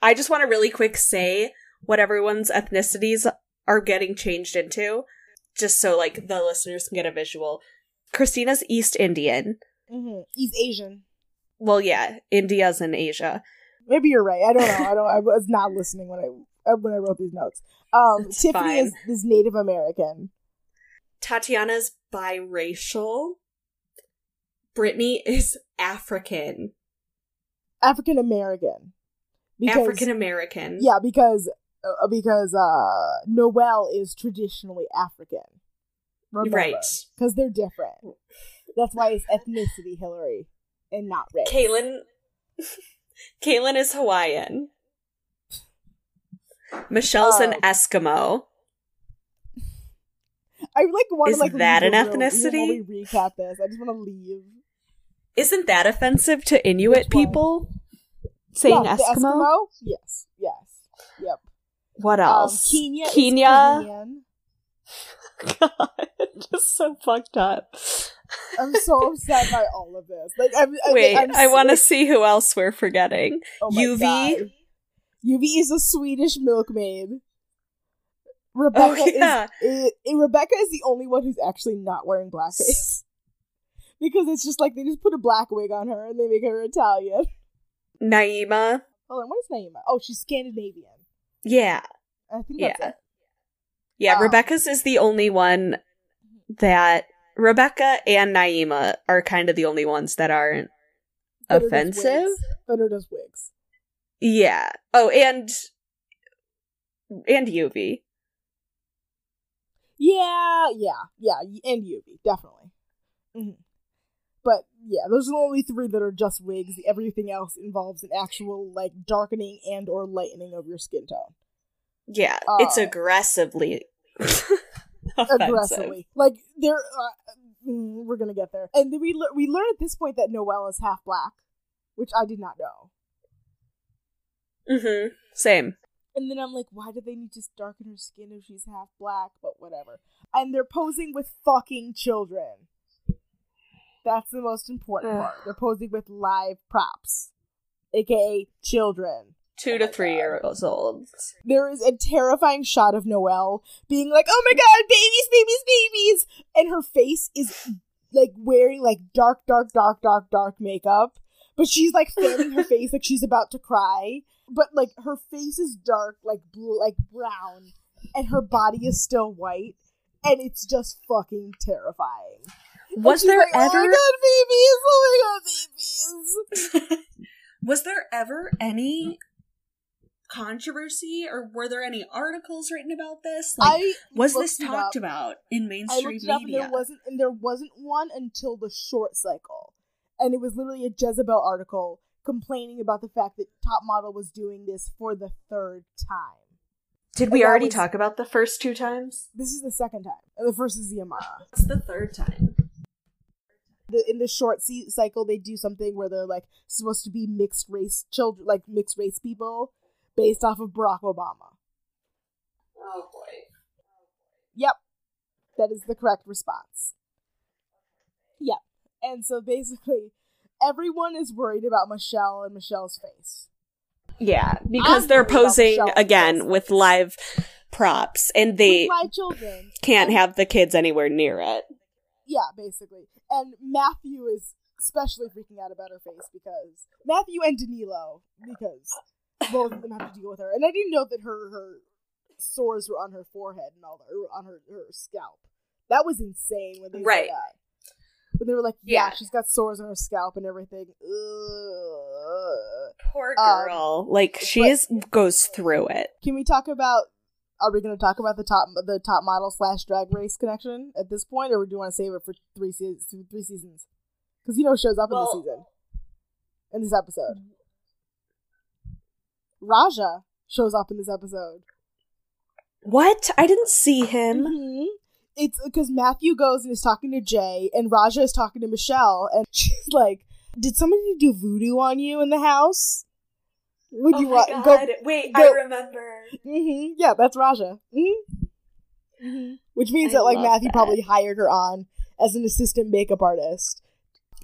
I just want to really quick say what everyone's ethnicities are getting changed into, just so like the listeners can get a visual. Christina's East Indian. hmm He's Asian. Well, yeah, India's in Asia. Maybe you're right. I don't know. I don't. I was not listening when I uh, when I wrote these notes. Um, It's Tiffany fine. is, is Native American. Tatiana's biracial. Brittany is African. African American. African American. Yeah, because uh, because uh Noel is traditionally African. Remember, Right. Because they're different. That's why it's ethnicity, Hillary, and not race. Kahlen Kahlen is Hawaiian. Michelle's an Oh. Eskimo. I like want Is to like that an ethnicity? Recap this, I just want to leave. Isn't that offensive to Inuit people? Saying Yeah, Eskimo? Eskimo? Yes, yes, yep. What Um, else? Keenyah, is Kenya. Korean. God, just so fucked up. I'm so upset by all of this. Like, I'm, I- Wait, I'm I want to see who else we're forgetting. Oh Lluvy? God. Lluvy is a Swedish milkmaid. Rebecca Oh, yeah. is, i- Rebecca is the only one who's actually not wearing blackface. because it's just like they just put a black wig on her and they make her Italian. Naima. Hold on, what is Naima? Oh, she's Scandinavian. Yeah. I think that's Yeah. it. Yeah, Um, Rebecca's is the only one that Rebecca and Naima are kind of the only ones that aren't Thunder offensive. Thunder does wigs. Yeah. Oh, and and Lluvy. Yeah, yeah, yeah, and Lluvy, definitely. Mhm. But yeah, those are the only three that are just wigs. Everything else involves an actual like darkening and or lightening of your skin tone. Yeah, it's Uh, aggressively. aggressively. Like they're uh, mm, we're gonna get there, and then we le- we learn at this point that Noelle is half black, which I did not know. hmm Same. And then I'm like, why do they need to darken her skin if she's half black? But whatever. And they're posing with fucking children. That's the most important part. They're posing with live props, aka children. Two Oh to three God. years old. There is a terrifying shot of Noelle being like, "Oh my god, babies, babies, babies!" and her face is like wearing like dark, dark, dark, dark, dark makeup, but she's like fanning her face like she's about to cry. But like her face is dark, like blue, like brown, and her body is still white, and it's just fucking terrifying. Was there like, ever Oh my god, babies! Oh my god, babies! was there ever any controversy or were there any articles written about this? I was this talked about in I mainstream looked it up and media? there wasn't and there wasn't one until the short cycle. And it was literally a Jezebel article complaining about the fact that Top Model was doing this for the third time. Did we that already was- talk about the first two times? This is the second time. And the first is the Amara. It's the third time. The, in the short cycle, they do something where they're like supposed to be mixed race children, like mixed race people, based off of Barack Obama. Oh boy. Yep. That is the correct response. Yep. And so basically, everyone is worried about Michelle and Michelle's face. Yeah, because I'm they're posing again face. with live props and they children. can't And- have the kids anywhere near it. Yeah, basically. And Matthew is especially freaking out about her face because Matthew and Danilo, because both of them have to deal with her. And I didn't know that her her sores were on her forehead and all that, or on her, her scalp. That was insane when they Right. said that. But they were like, yeah, Yeah. she's got sores on her scalp and everything. Ugh. Poor Um, girl. like she is goes through it. Can we talk about? Are we going to talk about the top the top model slash drag race connection at this point, or do you want to save it for three seasons? Three seasons, because you know shows up in Well- this season, in this episode. Raja shows up in this episode. What? I didn't see him. hmm It's because Matthew goes and is talking to Jay, and Raja is talking to Michelle, and she's like, "Did somebody do voodoo on you in the house? Would you want go?" Wait, go- remember. hmm Yeah, that's Raja. hmm hmm Which means I that like Matthew that. probably hired her on as an assistant makeup artist.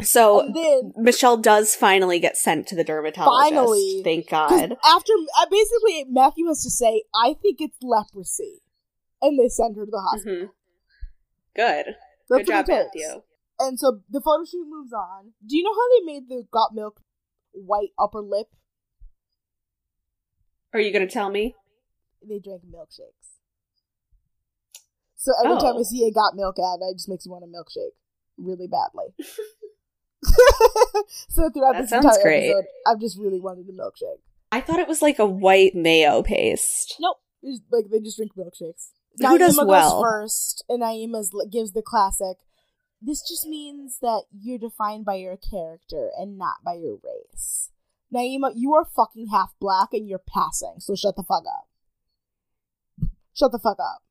So and then Michelle does finally get sent to the dermatologist. Finally. Thank God. after uh, basically Matthew has to say, "I think it's leprosy," and they send her to the hospital. Mhm. Good. That's Good job, what it takes. Matthew. And so the photo shoot moves on. Do you know how they made the got milk white upper lip? Are you gonna tell me? They drank milkshakes. So every time Oh. I see a got milk ad, it just makes me want a milkshake really badly. so throughout That this entire great. episode, I've just really wanted a milkshake. I thought it was like a white mayo paste. Nope. Like they just drink milkshakes. Who does Naima well? goes first, and Naima's gives the classic. This just means that you're defined by your character and not by your race. Naima, you are fucking half black and you're passing, so shut the fuck up. Shut the fuck up.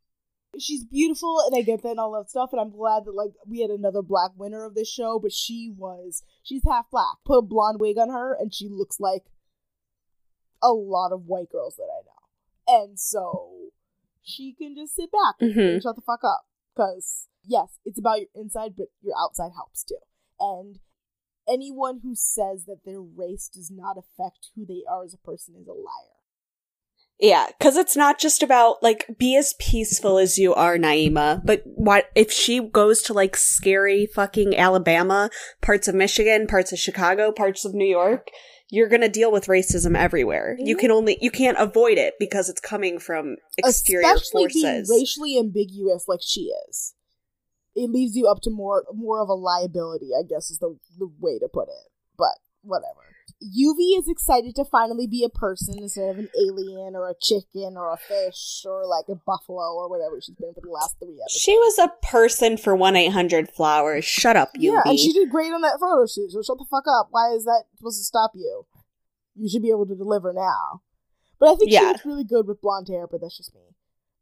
She's beautiful, and I get that and all that stuff, and I'm glad that like we had another black winner of this show, but she was she's half black. Put a blonde wig on her, and she looks like a lot of white girls that I know. And so she can just sit back Mhm. and shut the fuck up. Because, yes, it's about your inside, but your outside helps too. And anyone who says that their race does not affect who they are as a person is a liar. Yeah, because it's not just about like be as peaceful as you are, Naima. But what if she goes to like scary fucking Alabama, parts of Michigan, parts of Chicago, parts of New York? You're gonna deal with racism everywhere. You Mhm. can only you can't avoid it because it's coming from exterior Especially forces. being racially ambiguous like she is. It leaves you up to more more of a liability, I guess is the, the way to put it. But whatever. Lluvy is excited to finally be a person instead of an alien or a chicken or a fish or like a buffalo or whatever she's been for the last three episodes. she was a person for one eight hundred flowers. Shut up, you. Yeah, and she did great on that photo shoot, so shut the fuck up. Why is that supposed to stop you? You should be able to deliver now. But I think she Yeah. looks really good with blonde hair, but that's just me.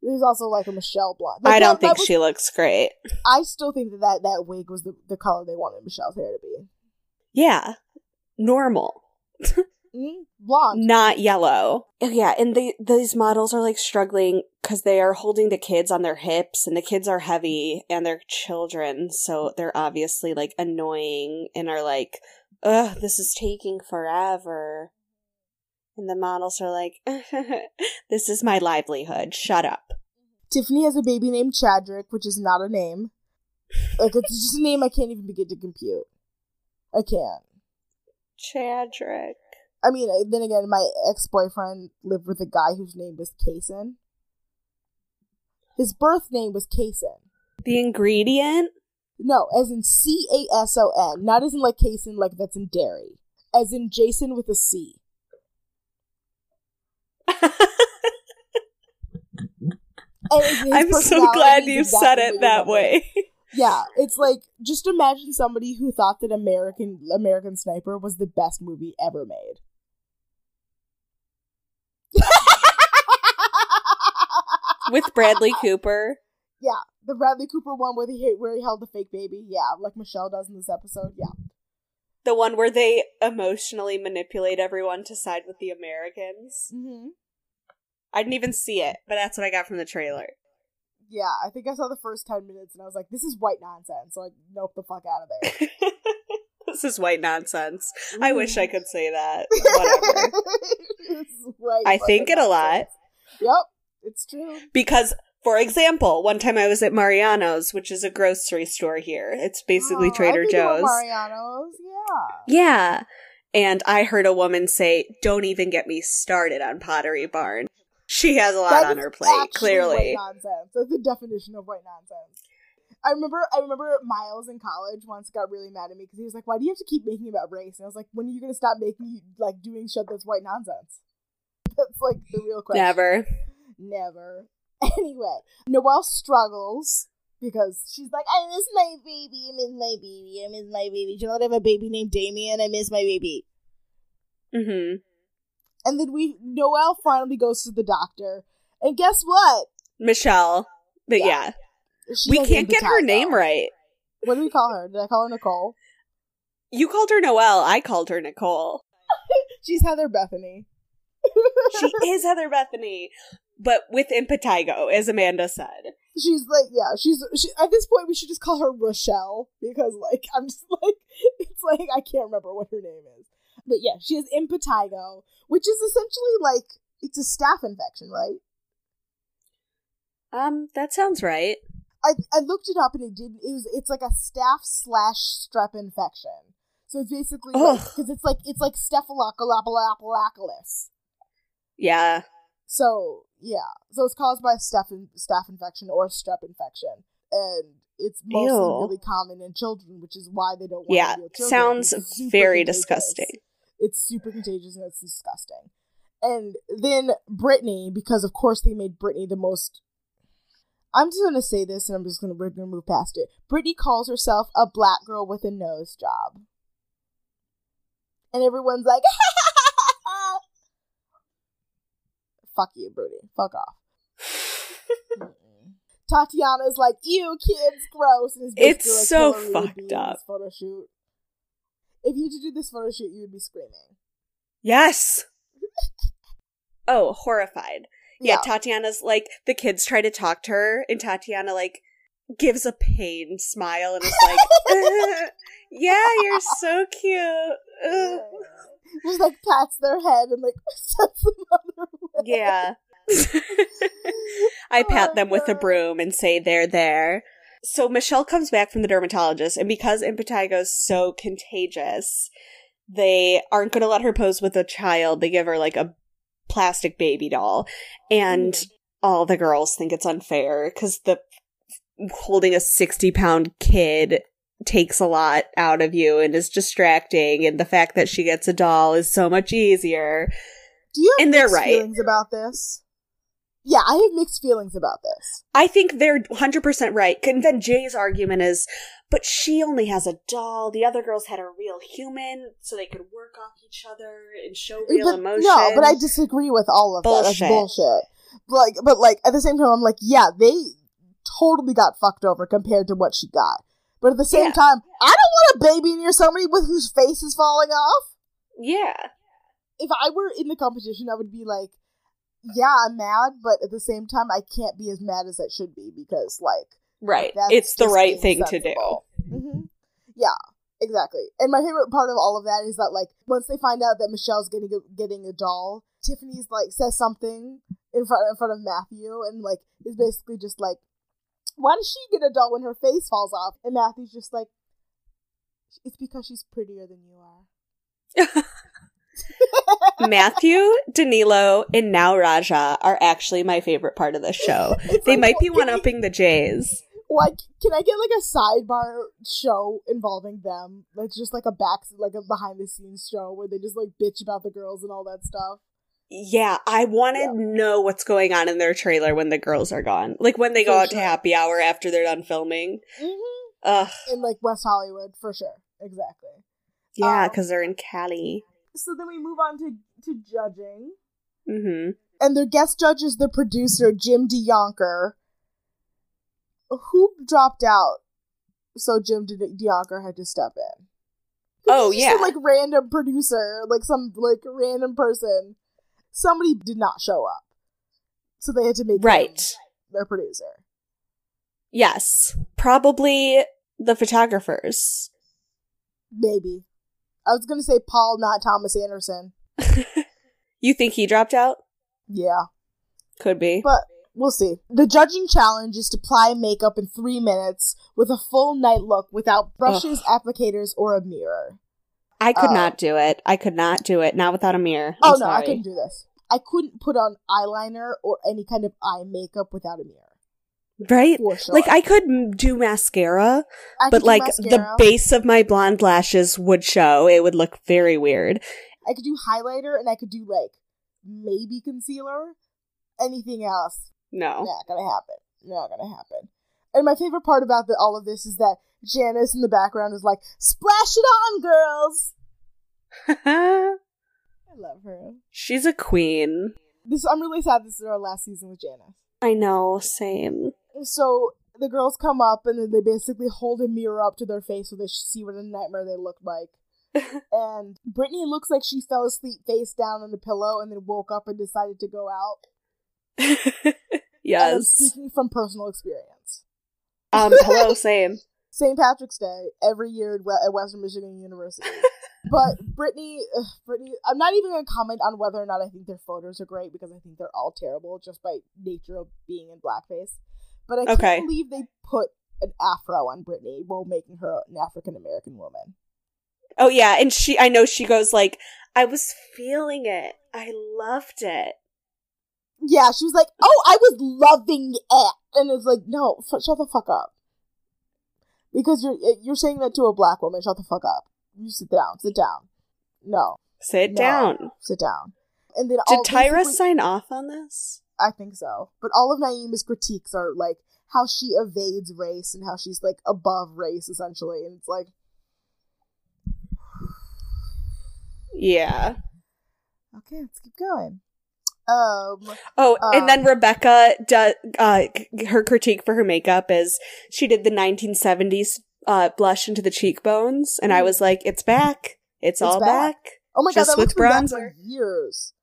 There's also like a Michelle blonde. I don't that- that think was- she looks great. I still think that that, that wig was the, the color they wanted Michelle's hair to be. Yeah, normal. Mm, blonde. not yellow. Oh, Yeah, and they these models are like struggling because they are holding the kids on their hips, and the kids are heavy and they're children, so they're obviously like annoying and are like, "Ugh, this is taking forever." And the models are like, "This is my livelihood. Shut up." Tiffany has a baby named Chadrick, which is not a name. Like it's just a name I can't even begin to compute. I can't. Chadrick. I mean, then again, my ex boyfriend lived with a guy whose name was Kason. His birth name was Kason. The ingredient. No, as in C A S O N, not as in like Kason, like that's in dairy. As in Jason with a C. And his- his I'm so glad you exactly said it that way. Yeah, it's like just imagine somebody who thought that American American Sniper was the best movie ever made. With Bradley Cooper. yeah, the Bradley Cooper one where he where he held the fake baby. Yeah, like Michelle does in this episode. Yeah, The one where they emotionally manipulate everyone to side with the Americans. hmm I didn't even see it, but that's what I got from the trailer. Yeah. I think I saw the first ten minutes and I was like, "This is white nonsense." So I nope the fuck out of there. this is white nonsense. I wish I could say that. Whatever. White I think it a lot. Yep, it's true. Because, for example, one time I was at Mariano's, which is a grocery store here. It's basically Oh, Trader I've been to a Joe's. Mariano's, yeah. Yeah. And I heard a woman say, Don't even get me started on Pottery Barn. She has a lot That on her plate, clearly. Nonsense. That's the definition of white nonsense. I remember I remember Miles in college once got really mad at me because he was like, "Why do you have to keep making about race?" And I was like, "When are you gonna stop making like doing shit that's white nonsense?" That's like the real question. Never. Never. Anyway, Noelle struggles because she's like, I miss my baby, I miss my baby, I miss my baby. Do you know I have a baby named Damien? I miss my baby. Mm-hmm. And then we Noel finally goes to the doctor. And guess what? Michelle. But Yeah. yeah. We can't get her name right. What do we call her? Did I call her Nicole? You called her Noel. I called her Nicole. She's Heather Bethany. She is Heather Bethany, but with impetigo, as Amanda said. She's like, yeah, she's she, at this point we should just call her Rochelle because like I'm just like it's like I can't remember what her name is. But yeah, she has impetigo, which is essentially like it's a staph infection, right? Um, that sounds right. I I looked it up and it did it was it's like a staph slash strep infection. So it's basically because it's like it's like Staphylococcus. Yeah. So yeah, so it's caused by a staph in, staph infection or a strep infection, and it's mostly Ew. really common in children, which is why they don't want Yeah. to deal children. Sounds because it's super very contagious. disgusting. It's super contagious and it's disgusting. And then Brittany, because of course they made Brittany the most. I'm just gonna say this, and I'm just gonna we're gonna move past it. Brittany calls herself a black girl with a nose job, and everyone's like, "Fuck you, Brittany. Fuck off." Tatiana's like, "Ew, kids, gross." And It's so fucked up. Photo shoot. If you had to do this photo shoot, you would be screaming. Yes. Oh, horrified. Yeah, Yeah. Tatiana's like the kids try to talk to her, and Tatiana like gives a pained smile and is like, "Uh, "Yeah, you're so cute." Uh." Just like pats their head and like sets them on their way. Yeah. I pat Oh, them with a broom and say they're there. So Michelle comes back from the dermatologist, and because impetigo is so contagious, they aren't going to let her pose with a child. They give her like a plastic baby doll, and Mm. all the girls think it's unfair because the holding a sixty pound kid takes a lot out of you and is distracting, and the fact that she gets a doll is so much easier. Do you have And they're right. feelings about this? Yeah, I have mixed feelings about this. I think they're 100% right. And then Jay's argument is, but she only has a doll. The other girls had a real human, so they could work off each other and show real But- emotion. No, but I disagree with all of that. Bullshit. That's bullshit. Like, but like at the same time, I'm like, yeah, they totally got fucked over compared to what she got. But at the same Yeah. time, I don't want a baby near somebody with whose face is falling off. Yeah. If I were in the competition, I would be like, yeah, I'm mad, but at the same time, I can't be as mad as I should be because, like, Right. That's it's the right being thing to do. sensible. hmm Yeah, exactly. And my favorite part of all of that is that like once they find out that Michelle's getting a, getting a doll, Tiffany's like says something in front in front of Matthew and like is basically just like, why does she get a doll when her face falls off? And Matthew's just like, it's because she's prettier than you are. Matthew, Danilo, and now Raja are actually my favorite part of this show. It's They like, might be one upping the Jays. Like, can I get like a sidebar show involving them? That's just like a back, like a behind the scenes show where they just like bitch about the girls and all that stuff. Yeah, I want to Yeah. know what's going on in their trailer when the girls are gone. Like when they go For out to happy hour after they're done filming. Mm-hmm. Ugh. In like West Hollywood, for sure. Exactly. Yeah, Um, because they're in Cali. So then we move on to to judging, Mm-hmm. and their guest judge is the producer Jim DeYonker, who dropped out. So Jim De- DeYonker had to step in. Oh, He's just a, yeah. like random producer, like some like random person. Somebody did not show up, so they had to make him Right. their producer. Yes. Probably the photographers. Maybe. I was gonna say Paul, not Thomas Anderson. you think he dropped out? Yeah. Could be. But we'll see. The judging challenge is to apply makeup in three minutes with a full night look without brushes, applicators, or a mirror. I could uh, not do it. I could not do it. Not without a mirror. Oh I'm no, I couldn't do this. I couldn't put on eyeliner or any kind of eye makeup without a mirror. Right? Sure. Like I could do mascara, I but like mascara. the base of my blonde lashes would show. It would look very weird. I could do highlighter and I could do like maybe concealer. Anything else, No. not gonna happen. Not gonna happen. And my favorite part about the, all of this is that Janice in the background is like, "Splash it on, girls." I love her. She's a queen. This I'm really sad. This is our last season with Janice. I know, same. So the girls come up and then they basically hold a mirror up to their face so they see what a nightmare they look like. and Brittany looks like she fell asleep face down on the pillow and then woke up and decided to go out. Yes. speaking from personal experience. Um, hello, same. St. Patrick's Day every year at at Western Michigan University. but Brittany, ugh, Brittany, I'm not even going to comment on whether or not I think their photos are great because I think they're all terrible just by nature of being in blackface. But I can't believe they put an afro on Brittany while making her an African American woman. Oh yeah, and she I know she goes like, I was feeling it. I loved it. Yeah, she was like, "Oh, I was loving it," and it's like, "No, f- shut the fuck up," because you're eh, you're saying that to a black woman. Shut the fuck up. You sit down. Sit down. No, Sit no, down. Sit down. And then Did Tyra basically- sign off on this? I think so. But all of Naima's critiques are like how she evades race and how she's like above race essentially, and it's like, Yeah. okay, let's keep going. Um, Oh, Um, and then Rebecca does uh her critique for her makeup is she did the 1970s uh blush into the cheekbones and I was like it's back. It's, all back. back. oh my Just god, that with bronzer. years.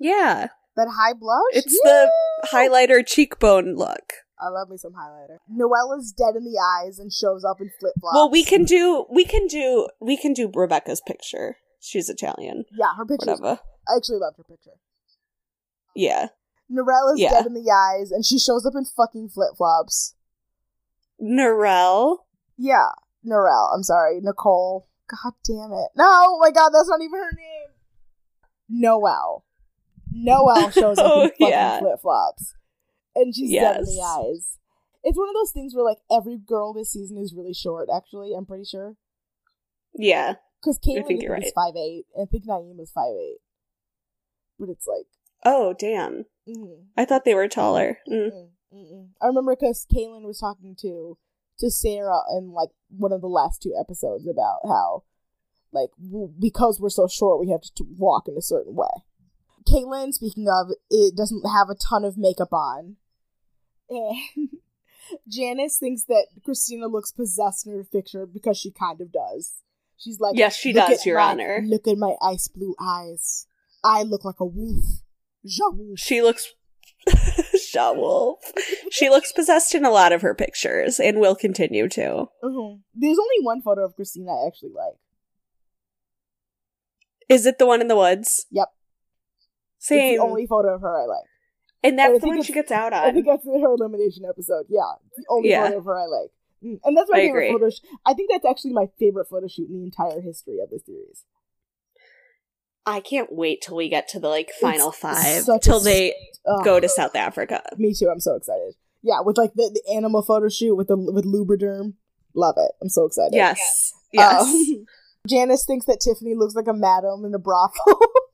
Yeah. That high blush. It's Yeah! the highlighter cheekbone look. I love me some highlighter. Noella's dead in the eyes and shows up in flip flops. Well, we can do we can do we can do Rebecca's picture. She's Italian. Yeah, her picture. Whatever. I actually loved her picture. Yeah. Norella's Yeah. dead in the eyes, and she shows up in fucking flip flops. Norel. Yeah, Norel. I'm sorry, Nicole. God damn it! No, oh my God, that's not even her name. Noel. Noel shows up Oh, in fucking yeah. flip flops, and she's dead in the eyes. It's one of those things where like every girl this season is really short. Actually, I'm pretty sure Yeah. because Kahlen think you're is five eight, and I think Naeem is five eight. But it's like, Oh, damn. mm, I thought they were taller. Mm. Mm-mm, mm-mm. I remember because Kahlen was talking to to Sarah in like one of the last two episodes about how like w- because we're so short we have to t- walk in a certain way. Kahlen, speaking of, it doesn't have a ton of makeup on, and Janice thinks that Christina looks possessed in her picture because she kind of does. She's like, Yes, she "Look does, at Your my- Honor." Look at my ice blue eyes. I look like a wolf. Ja wolf. She looks Shaw Wolf. She looks possessed in a lot of her pictures and will continue to. Mhm. There's only one photo of Christina I actually like. Is it the one in the woods? Yep. Same. It's the only photo of her I like. and that's the one she gets out on. I think that's her elimination episode. Yeah, the only Yeah. photo of her I like, Mm, and that's my I favorite agree. photo. Sh- I think that's actually my favorite photo shoot in the entire history of the series. I can't wait till we get to the like final It's five. Till they Ugh. go to South Africa. Me too. I'm so excited. Yeah, with like the, the animal photo shoot with the with Lubriderm. Love it. I'm so excited. Yes. Yes. Um, Janice thinks that Tiffany looks like a madam in a brothel.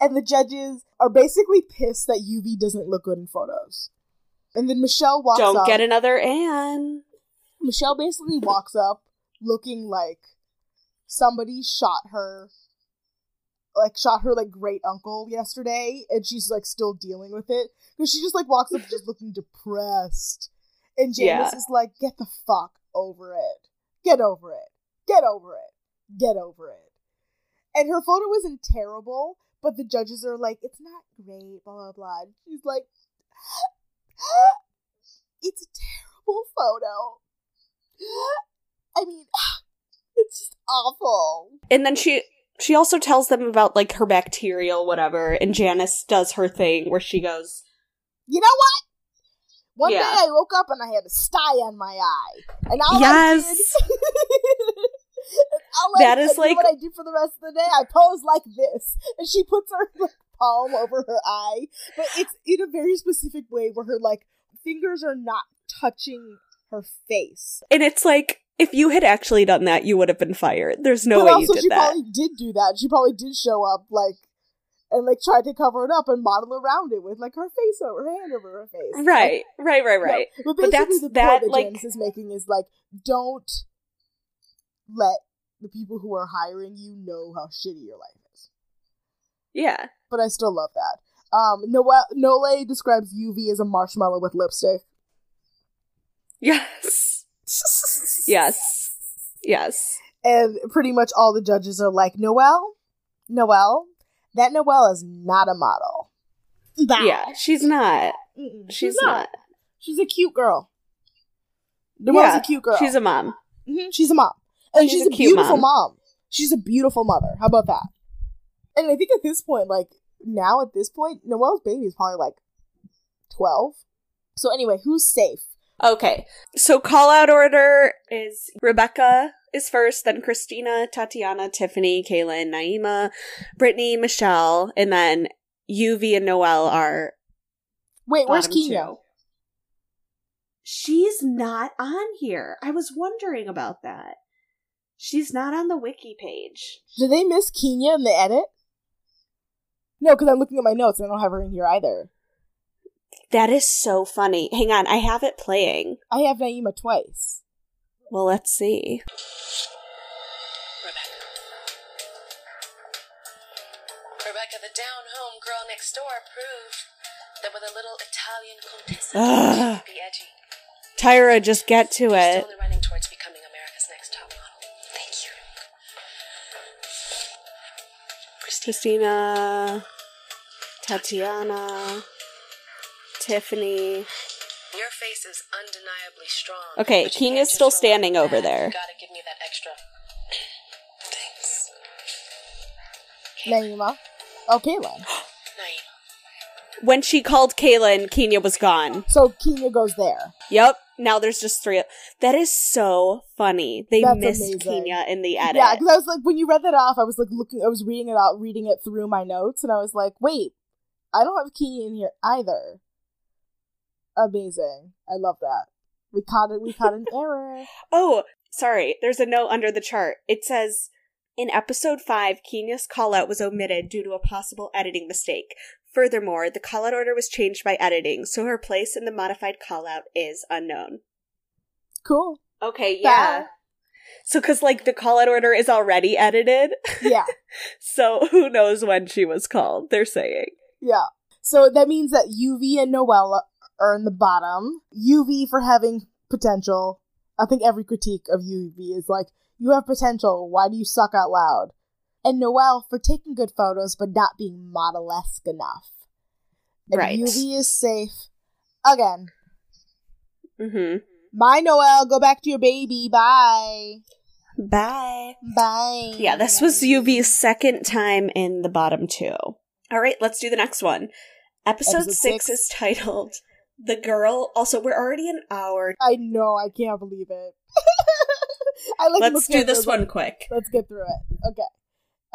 and the judges are basically pissed that Lluvy doesn't look good in photos. And then Michelle walks Don't up. get another Anne. Michelle basically walks up looking like somebody shot her like shot her like great uncle yesterday and she's like still dealing with it because she just like walks up just looking depressed and Janice Yeah. is like get the fuck over it get over it get over it get over it and her photo isn't terrible but the judges are like it's not great blah blah blah and she's like it's a terrible photo I mean, it's just awful. And then she she also tells them about like her bacterial whatever, and Janice does her thing where she goes, You know what? One Yeah. day I woke up and I had a sty on my eye, and all Yes. I did, That is like- what I do for the rest of the day. I pose like this, and she puts her like, palm over her eye, but it's in a very specific way where her like fingers are not touching her face. And it's like, if you had actually done that, you would have been fired. There's no but way also, you did that. she that. probably did do that. She probably did show up like and like tried to cover it up and model around it with like her face over her hand over her face. Right, right, right, right. no, but But that's- the that, point that like- Janice is making is like, don't let the people who are hiring you know how shitty your life is. Yeah. But I still love that. Um, Noel Nole describes Lluvy as a marshmallow with lipstick. Yes. Yes. Yes. and pretty much all the judges are like, Noel, Noel, that Noel is not a model. Bye. Yeah. She's not. Mm-mm, She's, not. She's a cute girl. Noel's Yeah, a cute girl. She's a mom. Mhm, she's a mom, and She's she's, a a, beautiful mom. mom. She's a beautiful mother. How about that? And I think at this point, like now at this point, Noel's baby is probably like twelve. So anyway, who's safe? Okay. So call out order is Rebecca is first, then Christina, Tatiana, Tiffany, Kahlen, Naima, Brittany, Michelle, and then Lluvy and Noelle are Wait, where's Keenyah? two. She's not on here. I was wondering about that. She's not on the wiki page. Did they miss Keenyah in the edit? No, because I'm looking at my notes and I don't have her in here either. That is so funny. Hang on, I have it playing. I have Naima twice. Well, let's see. Rebecca. Rebecca, the down home girl next door, proved that with a little Italian contessa, Ugh. she be edgy. Tyra, just get to She's it. Christina. Christina, Tatiana, Tiffany. Your face is undeniably strong. Okay, but you Keenyah's can't just still standing over there. You gotta give me that extra. Thanks. Naima. Oh, Kahlen. When she called Kahlen, Keenyah was gone. So Keenyah goes there. Yep. Now there's just three. That is so funny. They That's missed amazing. Keenyah in the edit. Yeah, because I was like, when you read that off, I was like looking, I was reading it out, reading it through my notes, and I was like, wait, I don't have Keenyah in here either. Amazing. I love that. We caught it. We caught an error. Oh, sorry. There's a note under the chart. It says in episode 5, Keenyah's callout was omitted due to a possible editing mistake. Furthermore, the callout order was changed by editing, so her place in the modified callout is unknown. Cool. Okay, yeah. Bye. So, because like the call out order is already edited, Yeah. so who knows when she was called, they're saying. Yeah. So that means that Lluvy and Noella are in the bottom. Lluvy for having potential. I think every critique of Lluvy is like, you have potential. Why do you suck out loud? And Noelle for taking good photos but not being model esque enough. And Right. Lluvy is safe. Again. Mm-hmm. Bye, Noel. Go back to your baby. Bye. Bye. Bye. Yeah, this was Lluvy's second time in the bottom two. All right, let's do the next one. Episode, Episode six, six. is titled The Girl. Also, we're already an hour. I know. I can't believe it. I like Let's do this one quick. Let's get through it. Okay.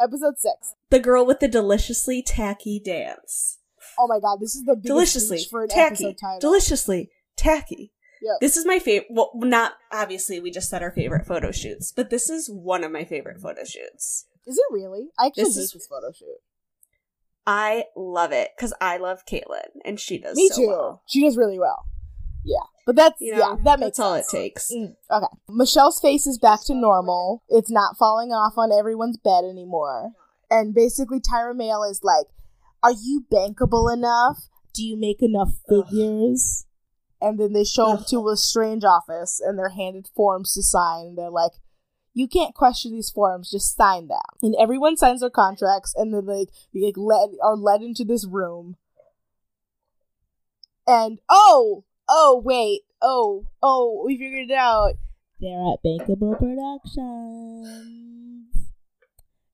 Episode six. The Girl with the Deliciously Tacky Dance. Oh my god, this is the biggest Deliciously for an tacky. episode title. Deliciously tacky. Yep. This is my favorite. Well, not obviously, we just said our favorite photo shoots, but this is one of my favorite photo shoots. Is it really? I actually This hate is- this photo shoot. I love it because I love Kahlen and she does Me so too. well. She does really well. Yeah, but that's You know, yeah, that makes that's all it takes. Mm, okay. Michelle's face is back to normal. It's not falling off on everyone's bed anymore. And basically, Tyra Mail is like, "Are you bankable enough? Do you make enough figures?" And then they show up to a strange office and they're handed forms to sign. And they're like, "You can't question these forms. Just sign them." And everyone signs their contracts, and then like they like led are led into this room. And oh, oh wait, oh, oh, we figured it out. They're at Bankable Productions.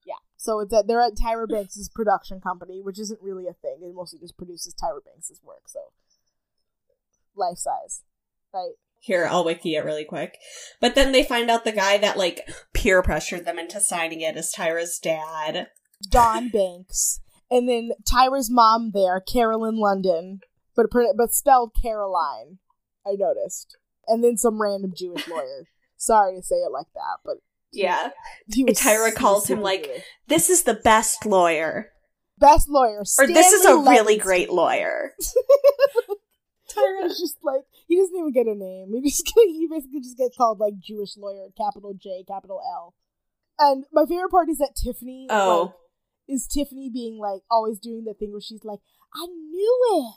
Yeah, so it's at they're at Tyra Banks' production company, which isn't really a thing. It mostly just produces Tyra Banks' work. So life size, right? Here, I'll wiki it really quick. But then they find out the guy that like peer pressured them into signing it is Tyra's dad. Don Banks, and then Tyra's mom there, Carolyn London, but but spelled Caroline. I noticed. And then some random Jewish lawyer. Sorry to say it like that, but Yeah. Tyra calls him like, this is the best lawyer. best lawyer. Or this is a Stanley really great lawyer. Tyra's just like he doesn't even get a name. He just he basically just gets called like Jewish lawyer, capital J, capital L. And my favorite part is that Tiffany Oh. like, is Tiffany being like always doing the thing where she's like, I knew it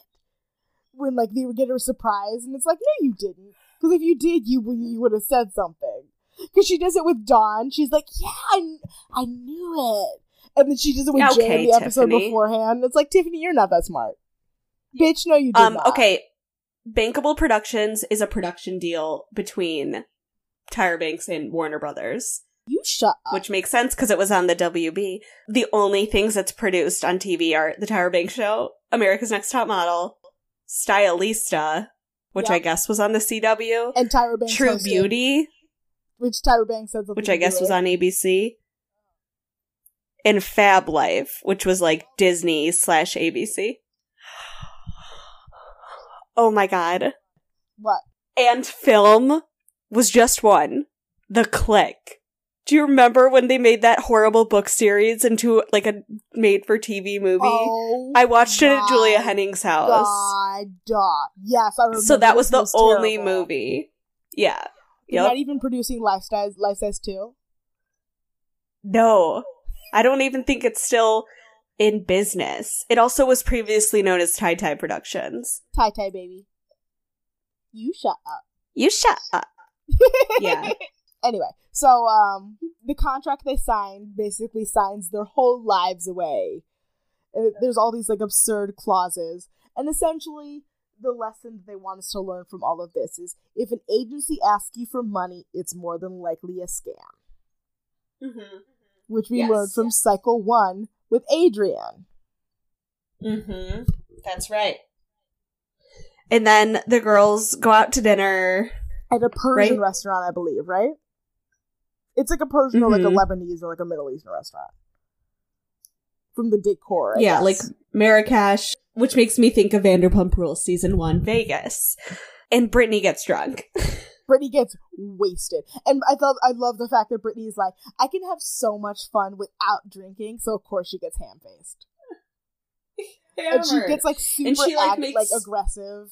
when like they would get her surprise, and it's like, no, you didn't, because if you did, you would- you would have said something. Because she does it with Don, she's like, yeah, I, I knew it, and then she does it with Jay Okay, in the episode beforehand. It's like Tiffany, you're not that smart, bitch. No, you did Um, not. okay. Bankable Productions is a production deal between Tyra Banks and Warner Brothers, you shut up. which makes sense because it was on the WB. The only things that's produced on TV are The Tyra Banks Show, America's Next Top Model, Stylista, which Yeah. I guess was on the CW, and Tyra Banks True hosted, Beauty, which Tyra Banks said something which I guess was on ABC, and Fab Life, which was like Disney slash ABC. Oh my god. what and film was just one the Clique do you remember when they made that horrible book series into like a made for tv movie Oh, i watched it at julia henning's house God. Yes, I remember. so that was the only terrible. movie yeah yep not even producing Life-Size, Life-Size 2. no i don't even think it's still in business it also was previously known as Ty Ty productions Ty Ty Baby. You shut up. you shut up yeah Anyway, so um, the contract they signed basically signs their whole lives away. There's all these like absurd clauses, and essentially the lesson they want us to learn from all of this is if an agency asks you for money, it's more than likely a scam, mm-hmm. which we Yes. learned from Cycle One with Adrian. Mm-hmm. That's right. And then the girls go out to dinner. at a Persian Right? restaurant, I believe, right? It's like a Persian or like a Mhm. Lebanese or like a Middle Eastern restaurant. From the decor, I yeah, guess. like Marrakesh, which makes me think of Vanderpump Rules season one, Vegas. And Brittany gets drunk. Brittany gets wasted, and I thought I love the fact that Brittany is like, I can have so much fun without drinking, so of course she gets ham faced, and she gets like super And she, like, ag- makes- like aggressive.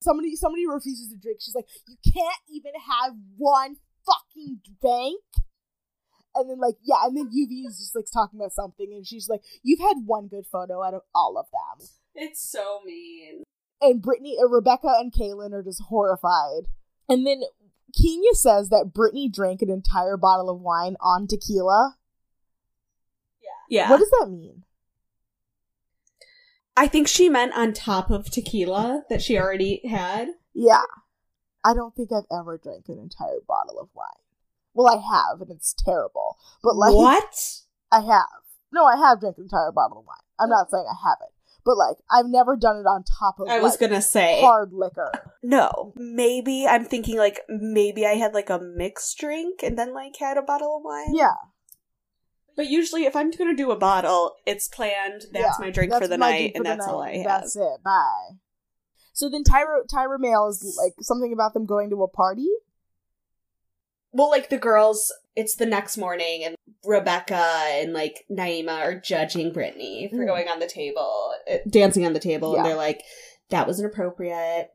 Somebody somebody refuses to drink. She's like, you can't even have one fucking drink. And then like yeah, and then Lluvy is just like talking about something, and she's like, "You've had one good photo out of all of them." It's so mean. and Brittany, uh, Rebecca, and Kahlen are just horrified. And then Keenyah says that Brittany drank an entire bottle of wine on tequila. Yeah. Yeah. What does that mean? I think she meant on top of tequila that she already had. Yeah, I don't think I've ever drank an entire bottle of wine. Well, I have, and it's terrible. But like, what? I have. No, I have drank an entire bottle of wine. I'm not saying I haven't, but like, I've never done it on top of. I was like, gonna say hard liquor. no. Maybe I'm thinking like maybe I had like a mixed drink and then like had a bottle of wine. Yeah, But usually, if I'm gonna do a bottle, it's planned. That's yeah, my drink that's for the night, for and the that's all I have. That's it. Bye. So then Tyra Tyra Mail is like something about them going to a party. Well, like the girls, it's the next morning, and Rebecca and like Naima are judging Brittany for Mm. going on the table, uh, dancing on the table, Yeah. and they're like, "That was inappropriate,"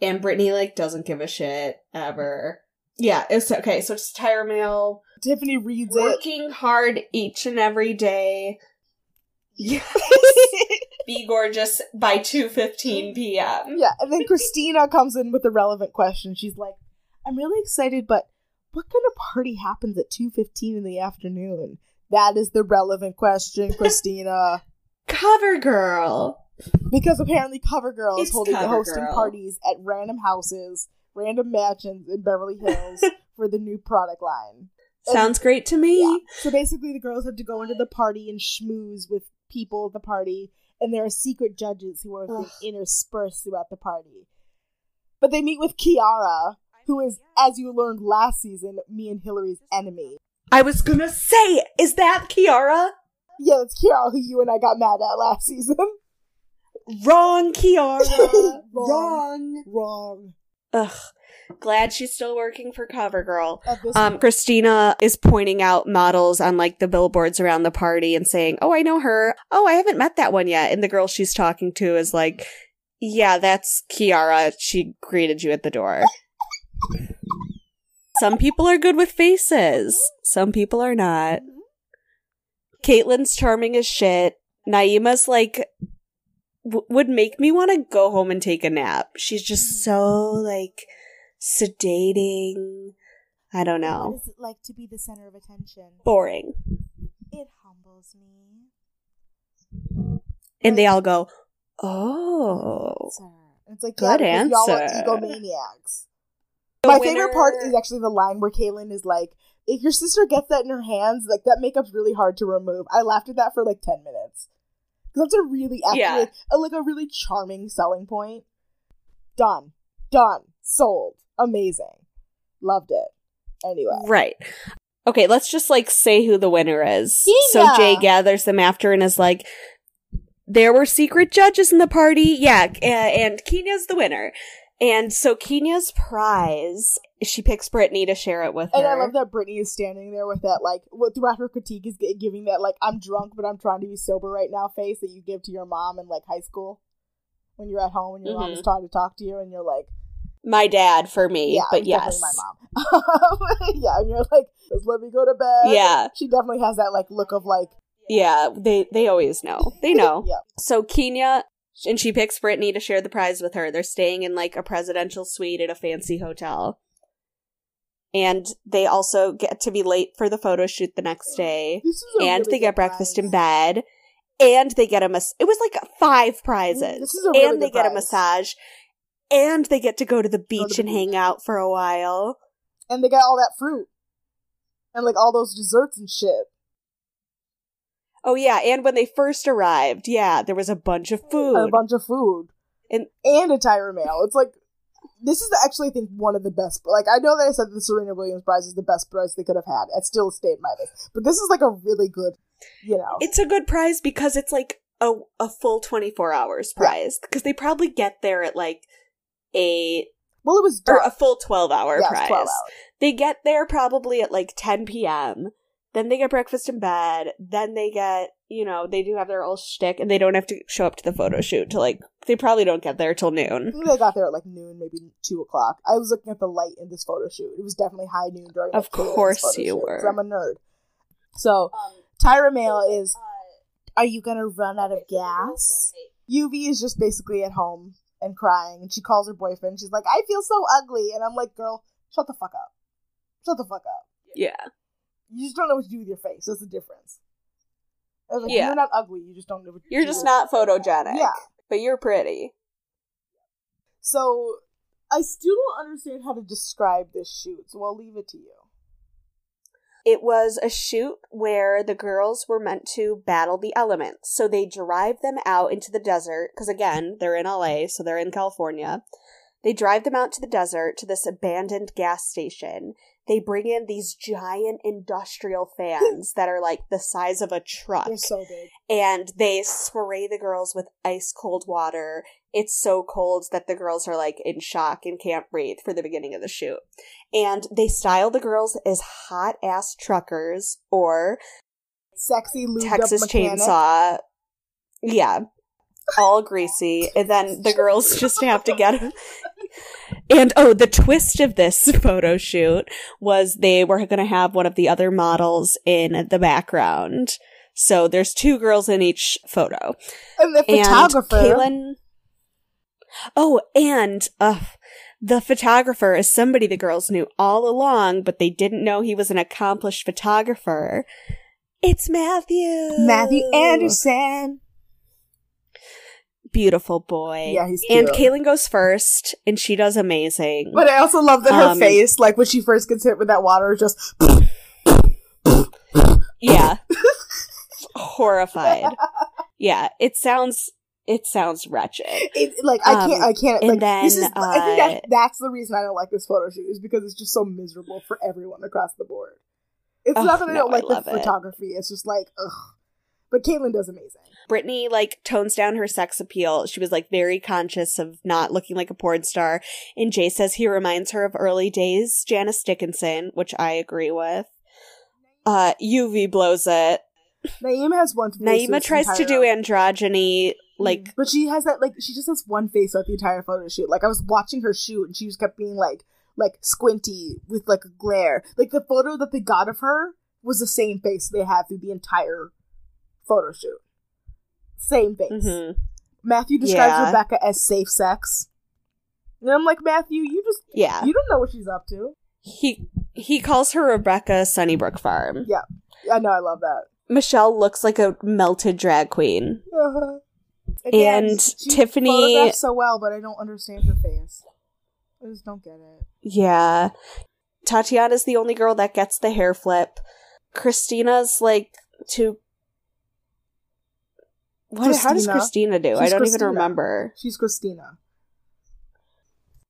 and Brittany like doesn't give a shit ever. Yeah, it's okay. So it's Tyra Mail Tiffany reads it. working hard each and every day. Yes. Be gorgeous by two fifteen p.m. Yeah, and then Christina comes in with a relevant question. She's like, "I'm really excited, but what kind of party happens at 2:15 in the afternoon?" That is the relevant question, Christina, Cover girl. because apparently CoverGirl is It's holding hosting CoverGirl. parties at random houses, random mansions in Beverly Hills for the new product line. Sounds great to me. Yeah. So basically, the girls have to go into the party and schmooze with people at the party, and there are secret judges who are Ugh. interspersed throughout the party. But they meet with Kiara, who is, as you learned last season, me and Hillary's enemy. I was gonna say, is that Kiara? Yeah, it's Kiara who you and I got mad at last season. Wrong, Kiara. Wrong. Wrong. Ugh. Glad she's still working for CoverGirl. Um, Christina is pointing out models on like the billboards around the party and saying, "Oh, I know her. Oh, I haven't met that one yet." And the girl she's talking to is like, "Yeah, that's Kiara. She greeted you at the door." Some people are good with faces. Some people are not. Kahlen's charming as shit. Naima's like w- would make me want to go home and take a nap. She's just mm-hmm. so like sedating. I don't know. What is it like to be the center of attention? Boring. It humbles me. And they all go, "Oh." Answer. It's like Good yeah, because y'all are answer. egomaniacs. My favorite part is actually the line where Kahlen is like, "If your sister gets that in her hands, like that makeup's really hard to remove." I laughed at that for like ten minutes. 'Cause That's a really actually Yeah. a, like a really charming selling point. Done, done, sold, amazing, loved it. Anyway, Right. Okay, let's just like say who the winner is. So Jay gathers them after and is like, there were secret judges in the party. Yeah, and Keenyah's the winner. And so Keenyah's prize, she picks Brittany to share it with and her. I love that Brittany is standing there with that like what throughout her critique is giving that like I'm drunk but I'm trying to be sober right now face that you give to your mom in like high school when you're at home and your mom Mhm. is trying to talk to you and you're like My dad for me, yeah, but yes. my mom. yeah, and you're like, just let me go to bed. Yeah. she definitely has that like look of like, Yeah, they they always know. They know. yeah, So Keenyah and she picks Brittany to share the prize with her. They're staying in like a presidential suite at a fancy hotel. And they also get to be late for the photo shoot the next day. this is a And really they get breakfast in bed. And they get a mas- it was like five prizes. This is a really and they get a massage. And they get to go to the beach the and hang out for a while. and they got all that fruit and like all those desserts and shit. Oh yeah, and when they first arrived, yeah, there was a bunch of food. a bunch of food And- and a Tyra mail. It's like this is actually I think one of the best. Like I know that I said the Serena Williams prize is the best prize they could have had. It still stayed my list, but this is like a really good, you know. It's a good prize because it's like a a full 24 hours prize because they probably get there at like a well, it was or a full 12 hour yeah, prize. twelve hours. They get there probably at like 10 p.m. Then they get breakfast in bed. Then they get, you know, they do have their old shtick and they don't have to show up to the photo shoot till like, they probably don't get there till noon. think they got there at like noon, maybe two o'clock. I was looking at the light in this photo shoot. It was definitely high noon during. Of course you shoot, were. I'm a nerd. So Tyra Mail is. Are you gonna run out of gas? Lluvy is just basically at home and crying, and she calls her boyfriend. She's like, "I feel so ugly," and I'm like, "Girl, shut the fuck up. Shut the fuck up. Yeah. You just don't know what to do with your face. That's the difference." I was like, Yeah. "You're not ugly. You just don't know what to You're just not photogenic. Yeah. But you're pretty. So I still don't understand how to describe this shoot, so I'll leave it to you. It was a shoot where the girls were meant to battle the elements. So they drive them out into the desert, because again, they're in LA, so they're in California. They drive them out to the desert to this abandoned gas station. They bring in these giant industrial fans that are like the size of a truck. They're so big. and they spray the girls with ice cold water. It's so cold that the girls are like in shock and can't breathe for the beginning of the shoot. And they style the girls as hot ass truckers or Sexy Texas. Chainsaw. Yeah. All greasy. And then the girls just have to get And oh, the twist of this photo shoot was they were going to have one of the other models in the background. So there's two girls in each photo. And the photographer. Kahlen. Oh, and uh, the photographer is somebody the girls knew all along, but they didn't know he was an accomplished photographer. It's Matthew. Matthew Anderson. Beautiful boy. Yeah, he's And cute. Kahlen goes first, and she does amazing. But I also love that her Um, face, like when she first gets hit with that water, is just yeah. Horrified. Yeah, it sounds it sounds wretched. it, like I can't, Um, I can't. and Like this is, then, I think uh, that, that's the reason I don't like this photo shoot is because it's just so miserable for everyone across the board. It's Ugh, not that I no, don't like the it. photography; it's just like ugh. But Kahlen does amazing. Brittany like tones down her sex appeal. She was like very conscious of not looking like a porn star. And Jay says he reminds her of early days Janice Dickinson, which I agree with. Uh, Lluvy blows it. Naima has one. face Naima tries to do androgyny, like but she has that like she just has one face throughout the entire photo shoot. Like I was watching her shoot, and she just kept being like like squinty with like a glare. Like the photo that they got of her was the same face they had through the entire photo shoot. Same face. mhm. Matthew describes Yeah. Rebecca as safe sex. And I'm like, Matthew, you just yeah. you don't know what she's up to. He he calls her Rebecca Sunnybrook Farm. Yeah. I know, I love that. Michelle looks like a melted drag queen. Uh-huh. And she Tiffany- so well, but I don't understand her face. I just don't get it. Yeah. Tatiana's the only girl that gets the hair flip. Christina's like too. What, how does Christina? Do? I don't Christina. even remember. She's Christina.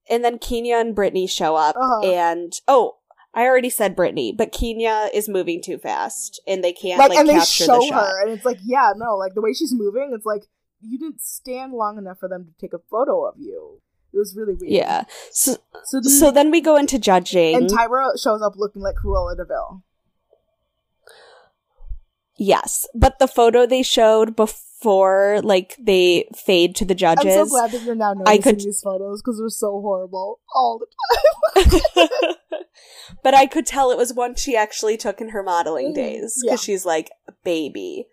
And then Keenyah and Brittany show up, Uh-huh. and oh, I already said Brittany, but Keenyah is moving too fast, and they can't like, like, and they capture show the shot. her, and it's like, yeah, no, like the way she's moving, it's like you didn't stand long enough for them to take a photo of you. It was really weird. Yeah. So, So, then, so then we go into judging. and Tyra shows up looking like Cruella de Vil. yes, but the photo they showed before, like they fade to the judges. I'm so glad that you're now noticing could- these photos because they're so horrible all the time. but I could tell it was one she actually took in her modeling Mhm. days Yeah. because she's like a baby.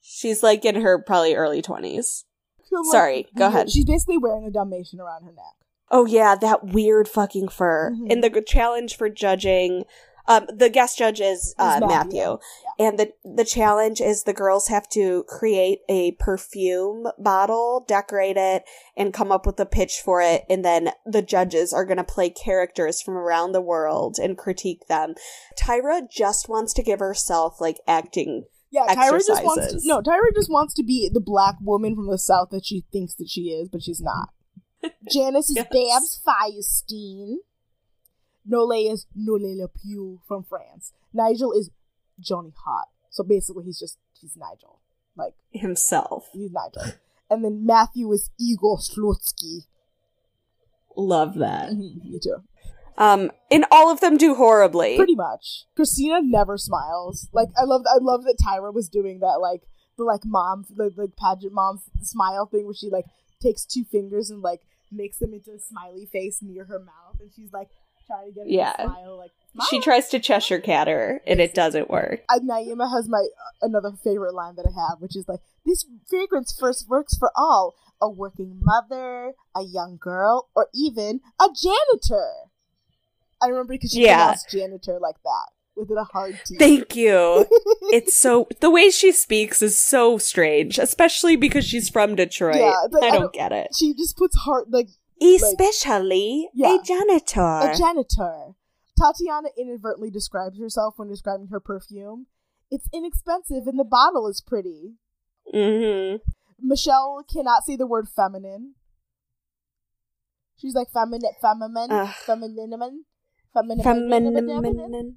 She's like in her probably early twenties. time. Sorry, go ahead. She's basically wearing a Dalmatian around her neck. Oh yeah, that weird fucking fur. Mhm. And the challenge for judging, um, the guest judge is uh, Matthew, Matthew, and the the challenge is the girls have to create a perfume bottle, decorate it, and come up with a pitch for it, and then the judges are going to play characters from around the world and critique them. Tyra just wants to give herself like acting. Yeah, Tyra just wants to, Exercises. no. Tyra just wants to be the black woman from the south that she thinks that she is, but she's not. Janice is Yes. Babs Firestein. Nole is Nole Le Pew from France. Nigel is Johnny Hot. So basically, he's just he's Nigel. Like Himself. he's Nigel. And then Matthew is Igor Slutsky. Love that. Me too. Um, and all of them do horribly. Pretty much. Christina never smiles. Like I love I love that Tyra was doing that like the like mom the, the pageant mom smile thing where she like takes two fingers and like makes them into a smiley face near her mouth and she's like trying to get her Yeah. smile like She tries to Cheshire cat her, and it doesn't work. Uh, Naima has my uh, another favorite line that I have, which is like, "This fragrance first works for all: a working mother, a young girl, or even a janitor." I remember because she Yeah. pronounced janitor like that with a hard T. Thank you. It's so the way she speaks is so strange, especially because she's from Detroit. Yeah, like, I I don't don't- get it. she just puts hard like Especially Yeah. a janitor. a janitor. Tatiana inadvertently describes herself when describing her perfume. It's inexpensive and the bottle is pretty. mm-hmm. Michelle cannot say the word feminine. She's like feminine, feminine, Ugh. feminine, feminine, Feminine.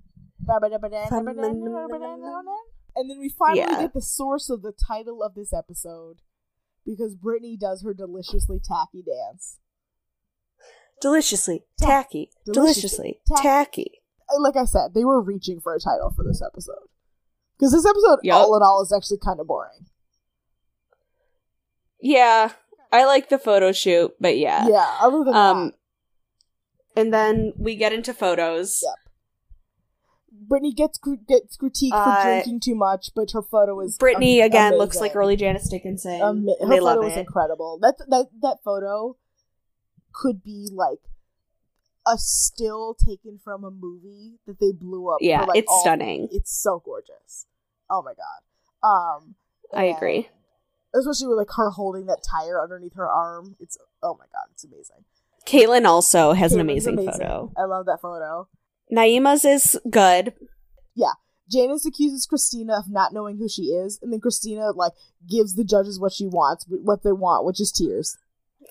And then we finally Yeah. get the source of the title of this episode because Brittany does her deliciously tacky dance. Deliciously tacky. Deliciously tacky. Like I said, they were reaching for a title for this episode because this episode, Yup. all in all, is actually kind of boring. Yeah, I like the photo shoot, but yeah. Yeah, other than Um, that, and then we get into photos. Yep. Brittany gets gets critiqued Uh, for drinking too much, but her photo is Brittany again looks like amazing. early Janice Dickinson. And her they love photo is it. incredible. That that that photo could be like a still taken from a movie that they blew up. Yeah, for, like, it's all- stunning. It's so gorgeous. Oh my god. Um, I agree. Especially with like her holding that tire underneath her arm. It's oh my god, it's amazing. Kahlen also has an Kahlen's amazing, photo. I love that photo. Naima's is good. Yeah. Janice accuses Christina of not knowing who she is, and then Christina like gives the judges what she wants, what they want, which is tears.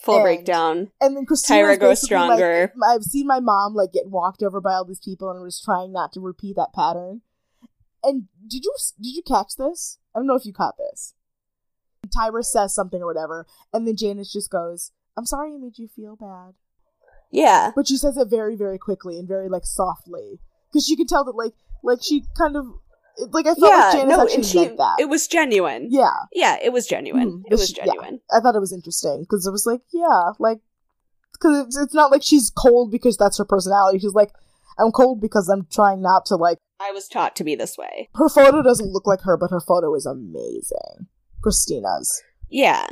Full And- breakdown. And then Christina Tyra goes basically like, stronger. I've seen my mom like get walked over by all these people, and was trying not to repeat that pattern. And did you did you catch this? I don't know if you caught this. Tyra says something or whatever, and then Janice just goes, I'm sorry I made you feel bad. Yeah. But she says it very, very quickly and very like softly. Because you can tell that like like she kind of like I felt like Yeah, Janice no, actually she, meant that. it was genuine. yeah. Yeah, it was genuine. Mhm. It was She- yeah. genuine. I thought it was interesting because it was like, yeah, like, because it's, it's not like she's cold because that's her personality. She's like, I'm cold because I'm trying not to like. I was taught to be this way. Her photo doesn't look like her, but her photo is amazing. Christina's. Yeah.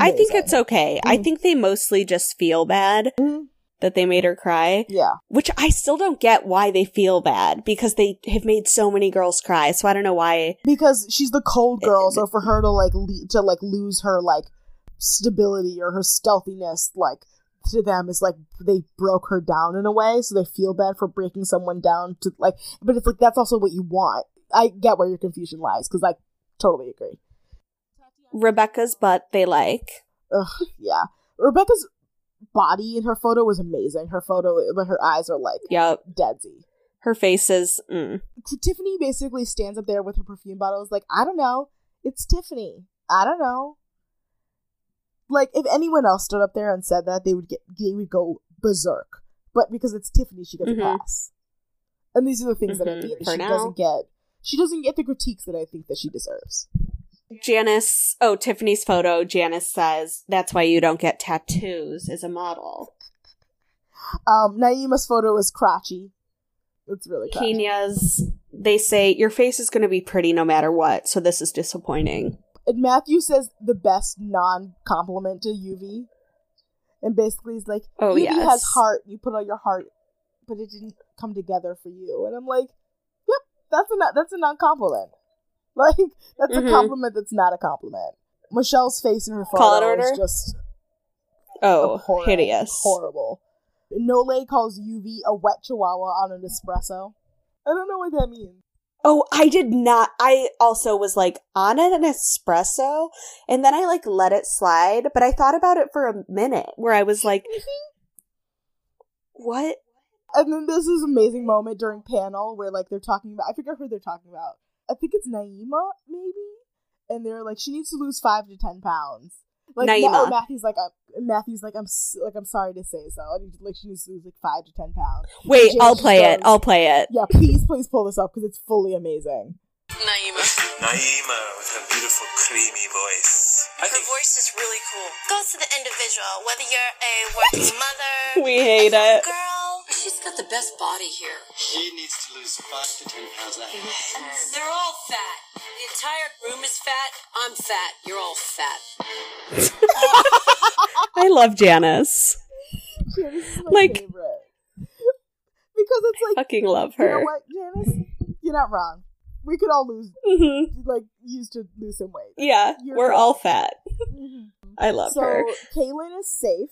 I think it's okay. I Mhm. think they mostly just feel bad Mhm. That they made her cry, Yeah, which I still don't get why they feel bad because they have made so many girls cry. So I don't know why. because she's the cold girl, so for her to like le- to like lose her like stability or her stealthiness, like to them is like they broke her down in a way, so they feel bad for breaking someone down to like. But it's like that's also what you want. I get where your confusion lies because I totally agree. Rebecca's butt they like. Ugh, yeah. Rebecca's body in her photo was amazing. Her photo, but her eyes are like Yep. deadsy. Her face is. Mm. Tiffany basically stands up there with her perfume bottles, like, I don't know, it's Tiffany. I don't know. Like, if anyone else stood up there and said that, they would get they would go berserk. But because it's Tiffany, she gets Mhm. a pass. And these are the things that I Mhm. mean. For She now. doesn't get. She doesn't get the critiques that I think that she deserves. Janice, oh, Tiffany's photo, Janice says, that's why you don't get tattoos as a model. Um, Naima's photo is crotchy. It's really crotchy. Keenyah's, they say, your face is going to be pretty no matter what, so this is disappointing. And Matthew says the best non compliment to Lluvy. And basically he's like, Oh, Lluvy yes. has heart, you put all your heart, but it didn't come together for you. And I'm like, Yep, that's a that's a non compliment. Like, that's Mhm. a compliment that's not a compliment. Michelle's face in her photo Call it order? is just Oh, hideous. Horrible. Nole calls Lluvy a wet chihuahua on an espresso. I don't know what that means. Oh, I did not. I also was like on an espresso, and then I like let it slide, but I thought about it for a minute where I was like, what? And then there's this amazing moment during panel where like they're talking about I forget who they're talking about. I think it's Naima, maybe? And they're like, she needs to lose five to ten pounds. Like Naima. Ma- Matthew's like, uh, Matthew's like, I'm s- like, I'm sorry to say so. And like, she needs to lose like five to ten pounds. Wait, Janice I'll just play it. I'll play it. Yeah, please, please pull this up because it's fully amazing. Naima. Naima with her beautiful creamy voice. I Her think voice is really cool. Goes to the individual, whether you're a working mother, We hate a it. girl. She's got the best body here. She needs to lose five to ten pounds. That They're all fat. The entire room is fat. I'm fat. You're all fat. I love Janice. Janice is my Like- favorite. because it's like, Fucking love you know her. what, Janice? You're not wrong. We could all lose, hmm like, use to lose some weight. Yeah, You're we're right. all fat. Mhm. I love so her. So Kaylin is safe,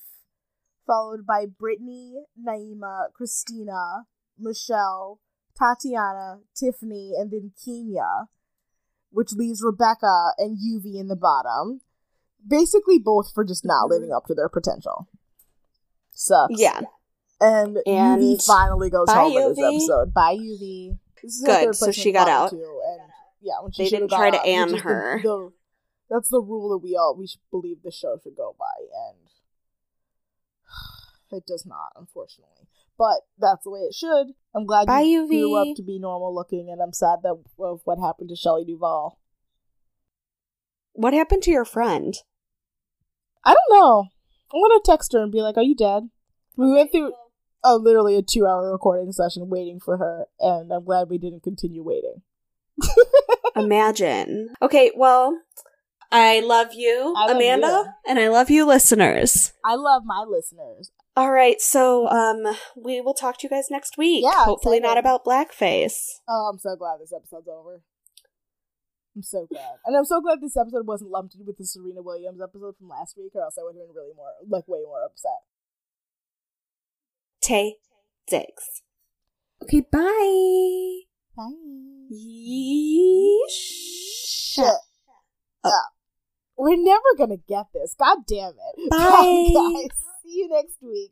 followed by Brittany, Naima, Christina, Michelle, Tatiana, Tiffany, and then Keenyah, which leaves Rebecca and Lluvy in the bottom. Basically, both for just not mm-hmm. living up to their potential. Sucks. Yeah. And, And Lluvy finally goes home in this episode. Bye, Lluvy. Good, so she got out. Two, and yeah, when she They didn't try to out, Anne is the- her. the- that's the rule that we all we should believe the show should go by, and it does not, unfortunately. But that's the way it should. I'm glad Bye, you grew up to be normal looking, and I'm sad that of what happened to Shelley Duvall. What happened to your friend? I don't know. I'm gonna text her and be like, "Are you dead?" We went through oh, literally a two-hour recording session waiting for her, and I'm glad we didn't continue waiting. Imagine. Okay, well, I love you, I love Amanda, you. and I love you, listeners. I love my listeners. All right, so um, we will talk to you guys next week. Yeah, hopefully not about blackface. Oh, I'm so glad this episode's over. I'm so glad. And I'm so glad this episode wasn't lumped in with the Serena Williams episode from last week, or else I would have been really more, like, way more upset. Taye Diggs. Okay, bye. Bye. Yeesh. Shit. up. We're never gonna get this. God damn it. Bye. guys. See you next week.